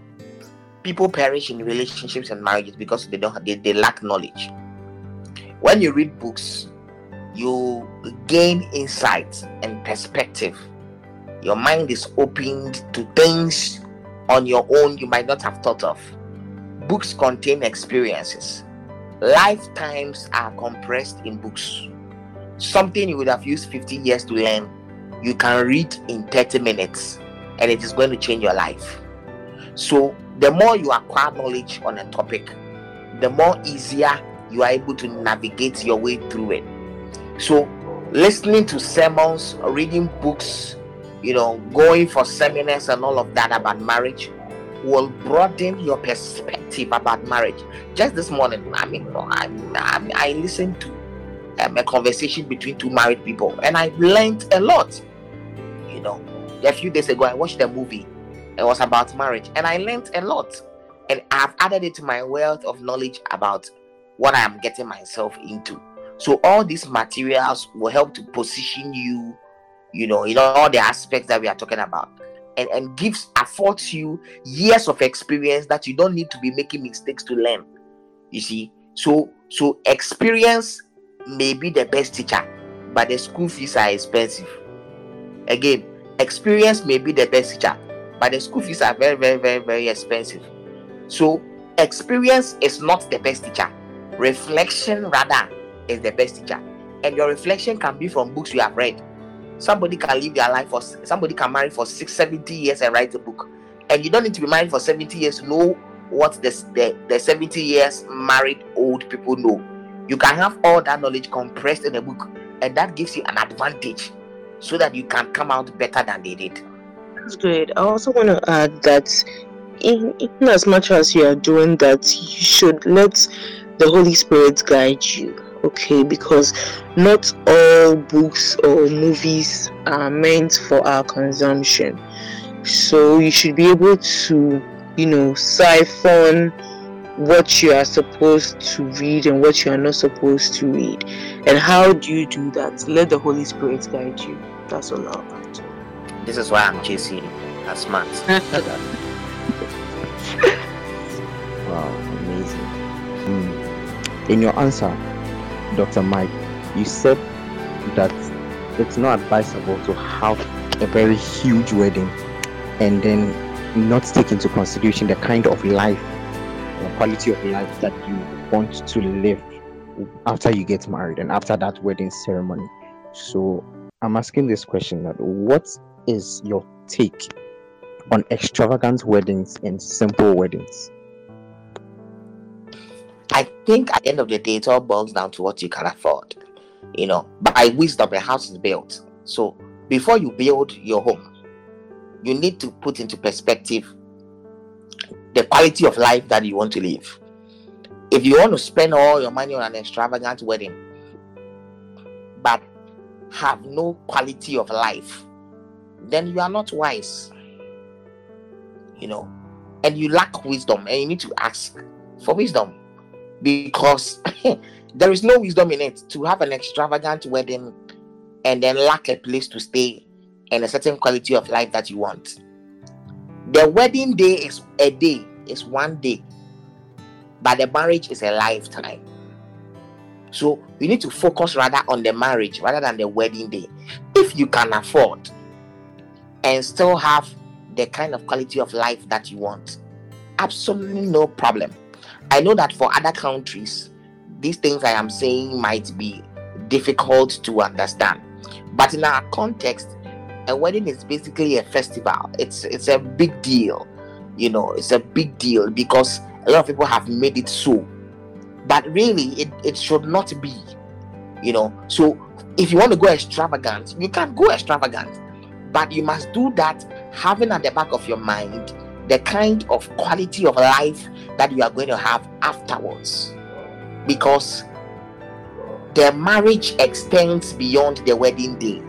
Speaker 3: People perish in relationships and marriages because they don't they, they lack knowledge. When you read books, you gain insight and perspective. Your mind is opened to things on your own you might not have thought of. Books contain experiences lifetimes are compressed in books. Something you would have used 50 years to learn, you can read in 30 minutes and it is going to change your life. So, the more you acquire knowledge on a topic, the more easier you are able to navigate your way through it. So, listening to sermons, reading books, you know, going for seminars and all of that about marriage will broaden your perspective about marriage. Just this morning, I mean, I, I, I listened to um, a conversation between two married people, and I learned a lot. You know, a few days ago, I watched a movie. It was about marriage, and I learned a lot. And I've added it to my wealth of knowledge about what I am getting myself into. So all these materials will help to position you, you know, in all the aspects that we are talking about and, and gives affords you years of experience that you don't need to be making mistakes to learn you see? So so experience may be the best teacher but the school fees are expensive. Again experience may be the best teacher but the school fees are very very very very expensive. So experience is not the best teacher. Reflection rather is the best teacher. And your reflection can be from books you have read Somebody can live their life for somebody can marry for six, 70 years and write a book. And you don't need to be married for 70 years to know what the, the, the 70 years married old people know. You can have all that knowledge compressed in a book, and that gives you an advantage so that you can come out better than they did.
Speaker 4: That's great. I also want to add that in, in as much as you are doing that, you should let the Holy Spirit guide you okay because not all books or movies are meant for our consumption. So you should be able to you know siphon what you are supposed to read and what you are not supposed to read. And how do you do that? Let the holy spirit guide you. That's all i'll
Speaker 3: this is why i'm chasing a smart. [laughs]
Speaker 5: Wow amazing. Mm. in your answer Dr. Mike, you said that it's not advisable to have a very huge wedding and then not take into consideration the kind of life the quality of life that you want to live after you get married and after that wedding ceremony. So I'm asking this question that what is your take on extravagant weddings and simple weddings?
Speaker 3: I think at the end of the day, it all boils down to what you can afford. You know, but by wisdom, a house is built. So before you build your home, you need to put into perspective the quality of life that you want to live. If you want to spend all your money on an extravagant wedding, but have no quality of life, then you are not wise. You know, and you lack wisdom, and you need to ask for wisdom because [laughs] there is no wisdom in it to have an extravagant wedding and then lack a place to stay and a certain quality of life that you want. The wedding day is a day, is one day, but the marriage is a lifetime. So you need to focus rather on the marriage rather than the wedding day. If you can afford and still have the kind of quality of life that you want, absolutely no problem. I know that for other countries, these things I am saying might be difficult to understand. But in our context, a wedding is basically a festival. It's it's a big deal. You know, it's a big deal because a lot of people have made it so. But really it, it should not be. You know, so if you want to go extravagant, you can go extravagant. But you must do that having at the back of your mind the kind of quality of life that you are going to have afterwards. Because the marriage extends beyond the wedding day.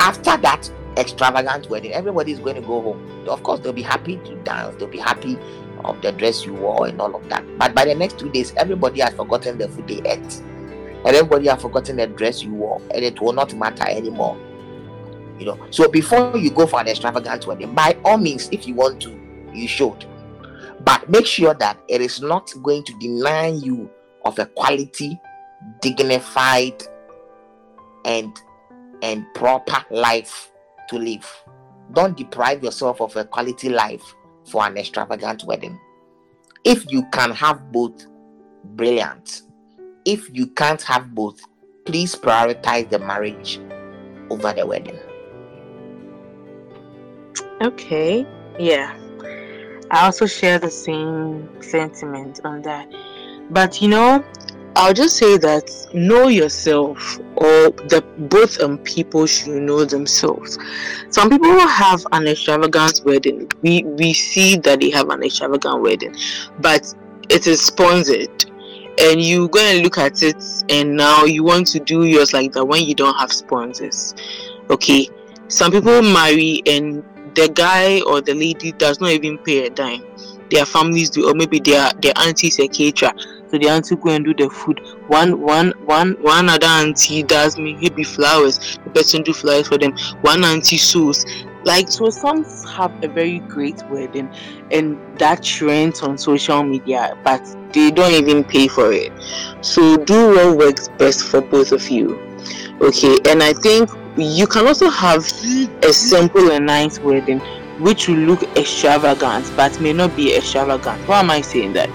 Speaker 3: After that extravagant wedding, everybody is going to go home. Of course, they'll be happy to dance, they'll be happy of the dress you wore and all of that. But by the next two days, everybody has forgotten the food they ate. And everybody has forgotten the dress you wore, and it will not matter anymore. You know, so before you go for an extravagant wedding, by all means, if you want to, you should. But make sure that it is not going to deny you of a quality, dignified, and and proper life to live. Don't deprive yourself of a quality life for an extravagant wedding. If you can have both, brilliant. If you can't have both, please prioritize the marriage over the wedding.
Speaker 4: Okay, yeah. I also share the same sentiment on that. But you know, I'll just say that know yourself, or the both um, people should know themselves. Some people have an extravagant wedding. We we see that they have an extravagant wedding, but it is sponsored, and you go and look at it, and now you want to do yours like that when you don't have sponsors. Okay, some people marry and the guy or the lady does not even pay a dime. Their families do, or maybe their their aunties a caterer. So the auntie go and do the food. One one one one other auntie does maybe flowers. The person do flowers for them. One auntie sews. Like so some have a very great wedding and that trends on social media but they don't even pay for it. So do what works best for both of you. Okay and i think you can also have a simple and nice wedding which will look extravagant but may not be extravagant. Why am i saying that?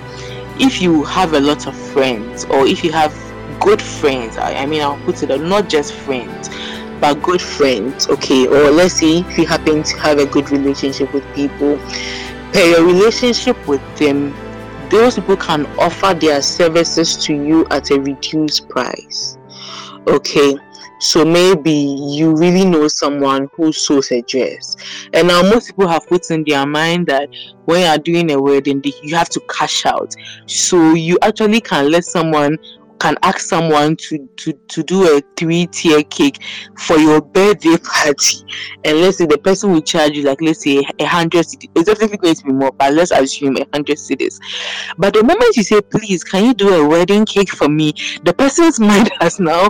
Speaker 4: If you have a lot of friends or if you have good friends I, I mean i'll put it on not just friends but good friends okay? Or let's say if you happen to have a good relationship with people pay your relationship with them those people can offer their services to you at a reduced price okay so maybe you really know someone who sews a dress. And now most people have put in their mind that when you are doing a wedding, you have to cash out. So you actually can let someone can ask someone to to to do a three tier cake for your birthday [laughs] party and let's say the person will charge you like let's say a hundred cedis it's definitely going to be more but let's assume a hundred cedis but the moment you say please can you do a wedding cake for me the person's [laughs] mind has now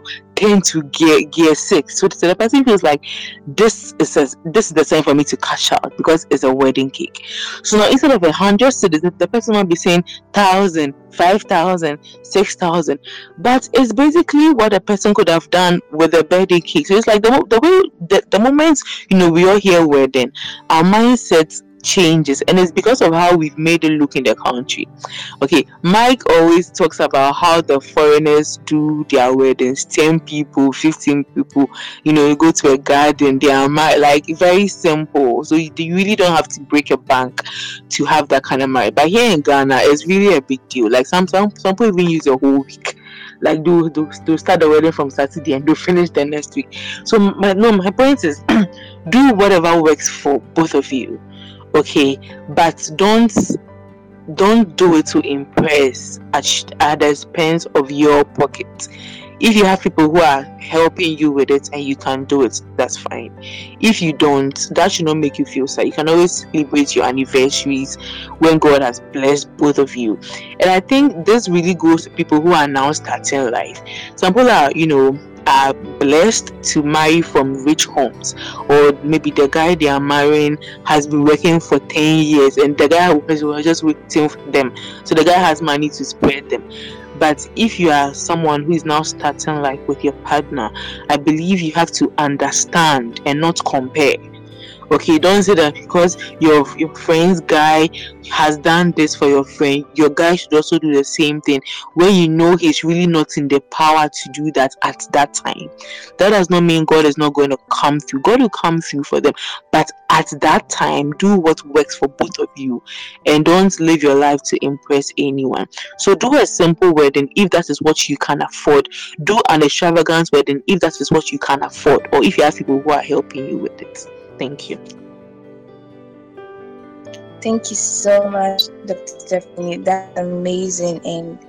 Speaker 4: to gear gear six. So, the person feels like this is a, this is the time for me to cash out because it's a wedding cake. So now instead of a hundred cedis the person might be saying thousand five thousand six thousand. But it's basically what a person could have done with a birthday cake. So it's like the, the way the, the moment you know we all hear wedding, our mindsets changes and it's because of how we've made it look in the country. Okay mike always talks about how the foreigners do their weddings 10 people 15 people. You know you go to a garden they are like very simple. So you, really don't have to break your bank to have that kind of marriage. But here in ghana it's really a big deal. Like some some, some people even use a whole week. Like do do, do start the wedding from Saturday and do finish the next week. So my no my point is [clears throat] do whatever works for both of you okay but don't don't do it to impress at, the expense of your pocket. If you have people who are helping you with it and you can do it that's fine. If you don't that should not make you feel sad. You can always celebrate your anniversaries when god has blessed both of you. And i think this really goes to people who are now starting life. Some people are you know are blessed to marry from rich homes. Or maybe the guy they are marrying has been working for 10 years and the guy was just waiting for them. So the guy has money to spread them. But if you are someone who is now starting like with your partner, I believe you have to understand and not compare okay don't say that because your your friend's guy has done this for your friend. Your guy should also do the same thing. When you know he's really not in the power to do that at that time. That does not mean god is not going to come through. God will come through for them. But at that time do what works for both of you. And don't live your life to impress anyone. So do a simple wedding if that is what you can afford. Do an extravagant wedding if that is what you can afford. Or if you have people who are helping you with it Thank you.
Speaker 1: Thank you so much, Dr. Stephanie. That's amazing. And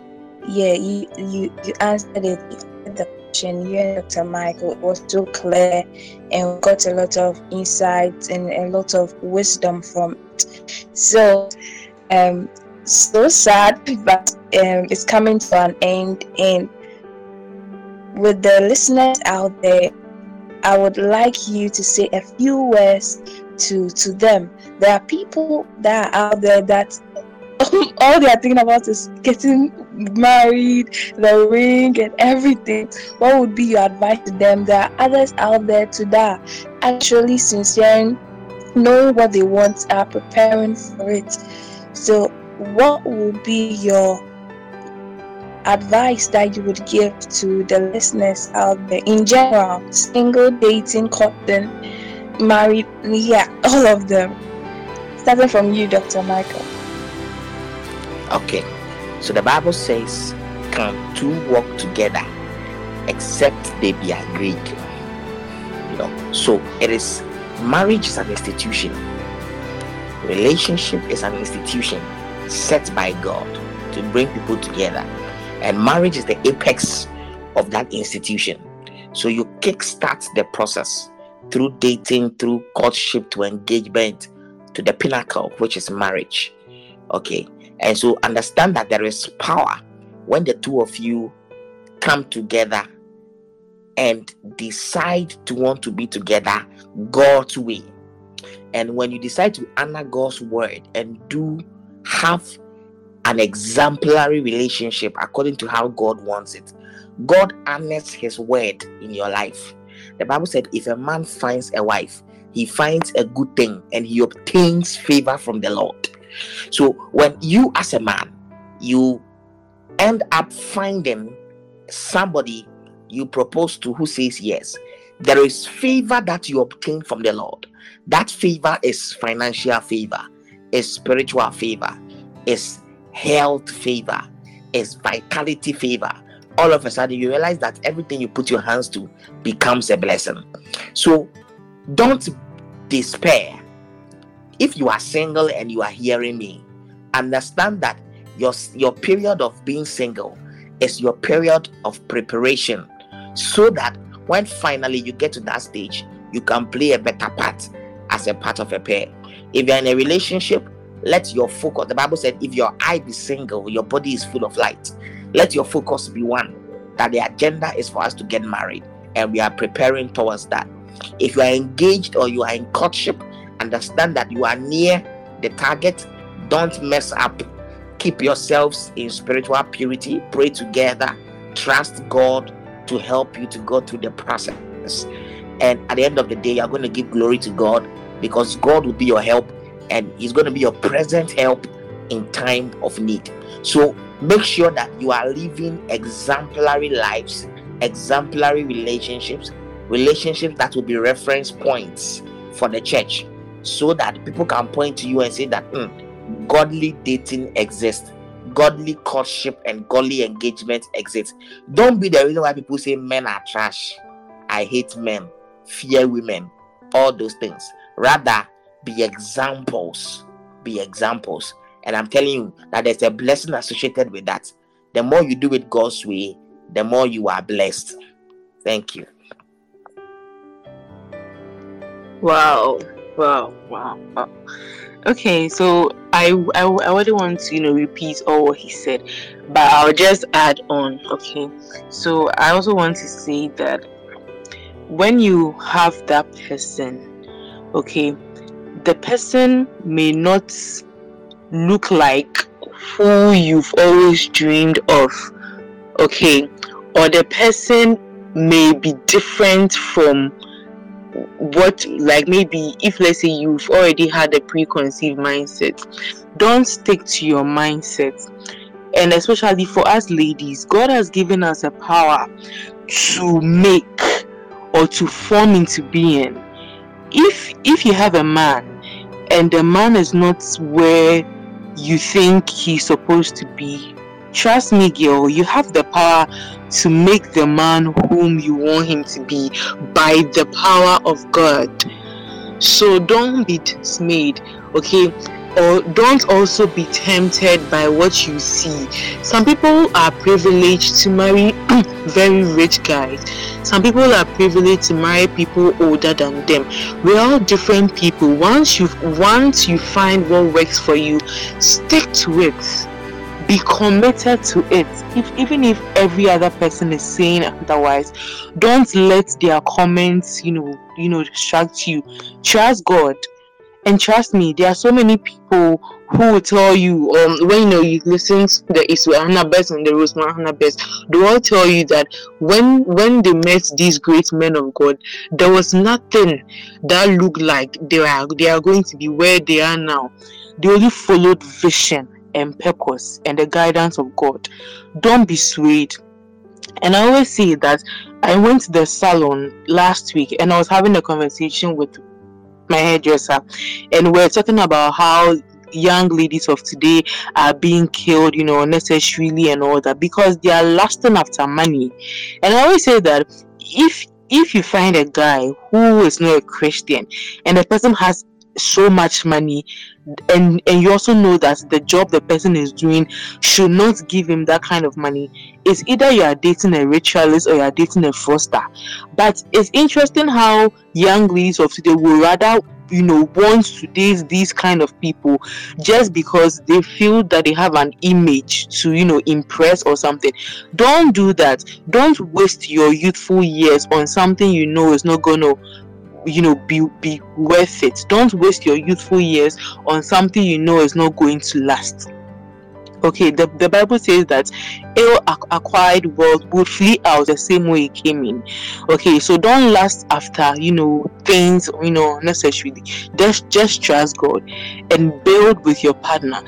Speaker 1: yeah, you you, you answered it. the question. You and Dr. Michael it was so clear and got a lot of insights and a lot of wisdom from it. So um so sad [laughs] but um it's coming to an end and with the listeners out there I would like you to say a few words to to them. There are people that are out there that [laughs] all they are thinking about is getting married, the ring, and everything. What would be your advice to them? There are others out there to that actually sincere, knowing what they want, are preparing for it. So, what would be your advice that you would give to the listeners out there in general single dating courting married yeah all of them. Starting from you dr michael.
Speaker 3: Okay. So the bible says can two walk together except they be agreed you know so it is marriage is an institution. Relationship is an institution set by god to bring people together and marriage is the apex of that institution. So you kickstart the process through dating, through courtship to engagement to the pinnacle, which is marriage. Okay. And so understand that there is power when the two of you come together and decide to want to be together God's way. And when you decide to honor God's word and do have an exemplary relationship according to how God wants it. God honors his word in your life. The Bible said, if a man finds a wife, he finds a good thing and he obtains favor from the Lord. So when you, as a man, you end up finding somebody you propose to who says yes, there is favor that you obtain from the Lord. That favor is financial favor, is spiritual favor, is health favor, is vitality favor. All of a sudden, you realize that everything you put your hands to becomes a blessing. So don't despair. If you are single and you are hearing me, understand that your, your period of being single is your period of preparation so that when finally you get to that stage, you can play a better part as a part of a pair. If you're in a relationship, let your focus the bible said if your eye be single your body is full of light. Let your focus be one that the agenda is for us to get married and we are preparing towards that. If you are engaged or you are in courtship understand that you are near the target. Don't mess up. Keep yourselves in spiritual purity. Pray together. Trust god to help you to go through the process. And at the end of the day you're going to give glory to god because god will be your help and He's going to be your present help in time of need. So make sure that you are living exemplary lives, exemplary relationships, relationships that will be reference points for the church so that people can point to you and say that mm, godly dating exists. Godly courtship and godly engagement exists don't be the reason why people say men are trash. I hate men. Fear women. All those things. Rather be examples. Be examples. And I'm telling you that there's a blessing associated with that. The more you do it God's way, the more you are blessed. Thank you.
Speaker 4: Wow. Wow. Wow. wow. Okay, so I, I I wouldn't want to you know repeat all what he said, but I'll just add on. Okay, so I also want to say that when you have that person, okay, the person may not look like who you've always dreamed of okay, or the person may be different from what like maybe if let's say you've already had a preconceived mindset. Don't stick to your mindset. And especially for us ladies god has given us a power to make or to form into being if if you have a man and the man is not where you think he's supposed to be trust me girl you have the power to make the man whom you want him to be by the power of god. So don't be dismayed okay or don't also be tempted by what you see. Some people are privileged to marry [clears throat] very rich guys. Some people are privileged to marry people older than them. We're all different people. Once you once you find what works for you, stick to it. Be committed to it. If even if every other person is saying otherwise, don't let their comments, you know, you know, distract you. Trust God and trust me, there are so many people who will tell you, um, when you know you listen to the Iswa Best and the Rosemary Best, they all tell you that when when they met these great men of God, there was nothing that looked like they are they are going to be where they are now. They only followed vision and purpose and the guidance of God. Don't be swayed. And I always say that I went to the salon last week and I was having a conversation with my hairdresser, and we're talking about how young ladies of today are being killed, you know, unnecessarily and all that because they are lasting after money. And I always say that if if you find a guy who is not a Christian and the person has so much money. And and you also know that the job the person is doing should not give him that kind of money. It's either you are dating a ritualist or you are dating a foster but it's interesting how young ladies of today would rather you know want to date these kind of people just because they feel that they have an image to you know impress or something. Don't do that. Don't waste your youthful years on something you know is not gonna you know be be worth it. Don't waste your youthful years on something you know is not going to last. Okay the, the bible says that ill acquired wealth will flee out the same way it came in. Okay so don't last after you know things you know necessarily. Just just trust god and build with your partner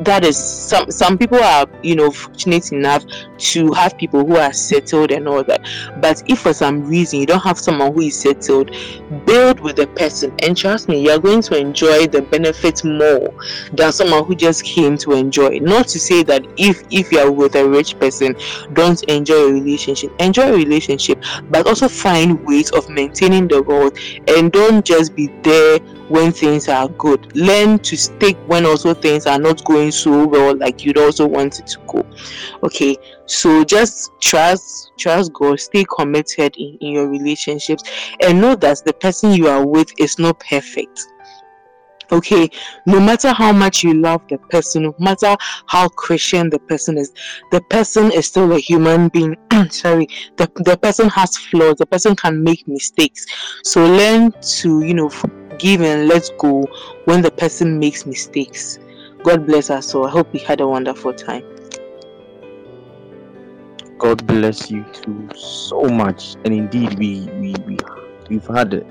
Speaker 4: that is some some people are you know fortunate enough to have people who are settled and all that. But if for some reason you don't have someone who is settled build with the person. And trust me you're going to enjoy the benefits more than someone who just came to enjoy. Not to say that if if you're with a rich person don't enjoy a relationship. Enjoy a relationship but also find ways of maintaining the world and don't just be there when things are good. Learn to stick when also things are not going so well, like you'd also want it to go. Okay, so just trust, trust God, stay committed in, in your relationships, and know that the person you are with is not perfect okay no matter how much you love the person no matter how christian the person is the person is still a human being [clears throat] sorry the, the person has flaws the person can make mistakes so learn to you know give and let go when the person makes mistakes. God bless us all. I hope we had a wonderful time.
Speaker 2: God bless you too so much. And indeed, we we, we we've had a,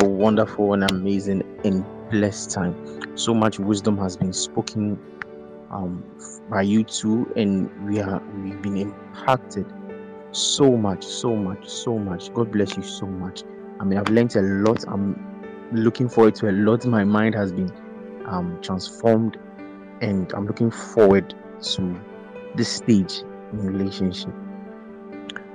Speaker 2: a wonderful and amazing and blessed time. So much wisdom has been spoken um, by you two, and we are we've been impacted so much, so much, so much. God bless you so much. I mean, I've learned a lot. I'm looking forward to a lot. My mind has been um, transformed, and I'm looking forward to this stage in relationship.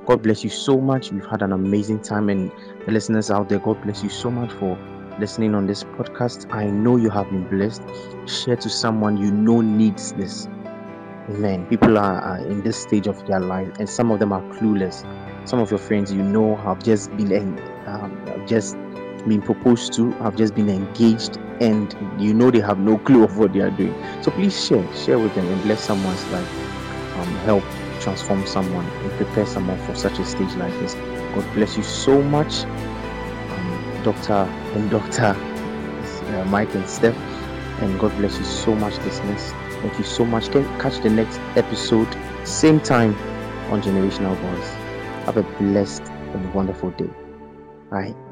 Speaker 2: God bless you so much. We've had an amazing time, and the listeners out there, God bless you so much for listening on this podcast. I know you have been blessed. Share to someone you know needs this. Amen. People are, are in this stage of their life, and some of them are clueless. Some of your friends you know have just been um, just been proposed to, have just been engaged, and you know they have no clue of what they are doing. So please share, share with them and bless someone's life. Um, help transform someone and prepare someone for such a stage like this. God bless you so much, um, Doctor and Doctor uh, Mike and Steph, and God bless you so much, listeners. Thank you so much. Can catch the next episode, same time, on Generational Voice. Have a blessed and wonderful day. Bye.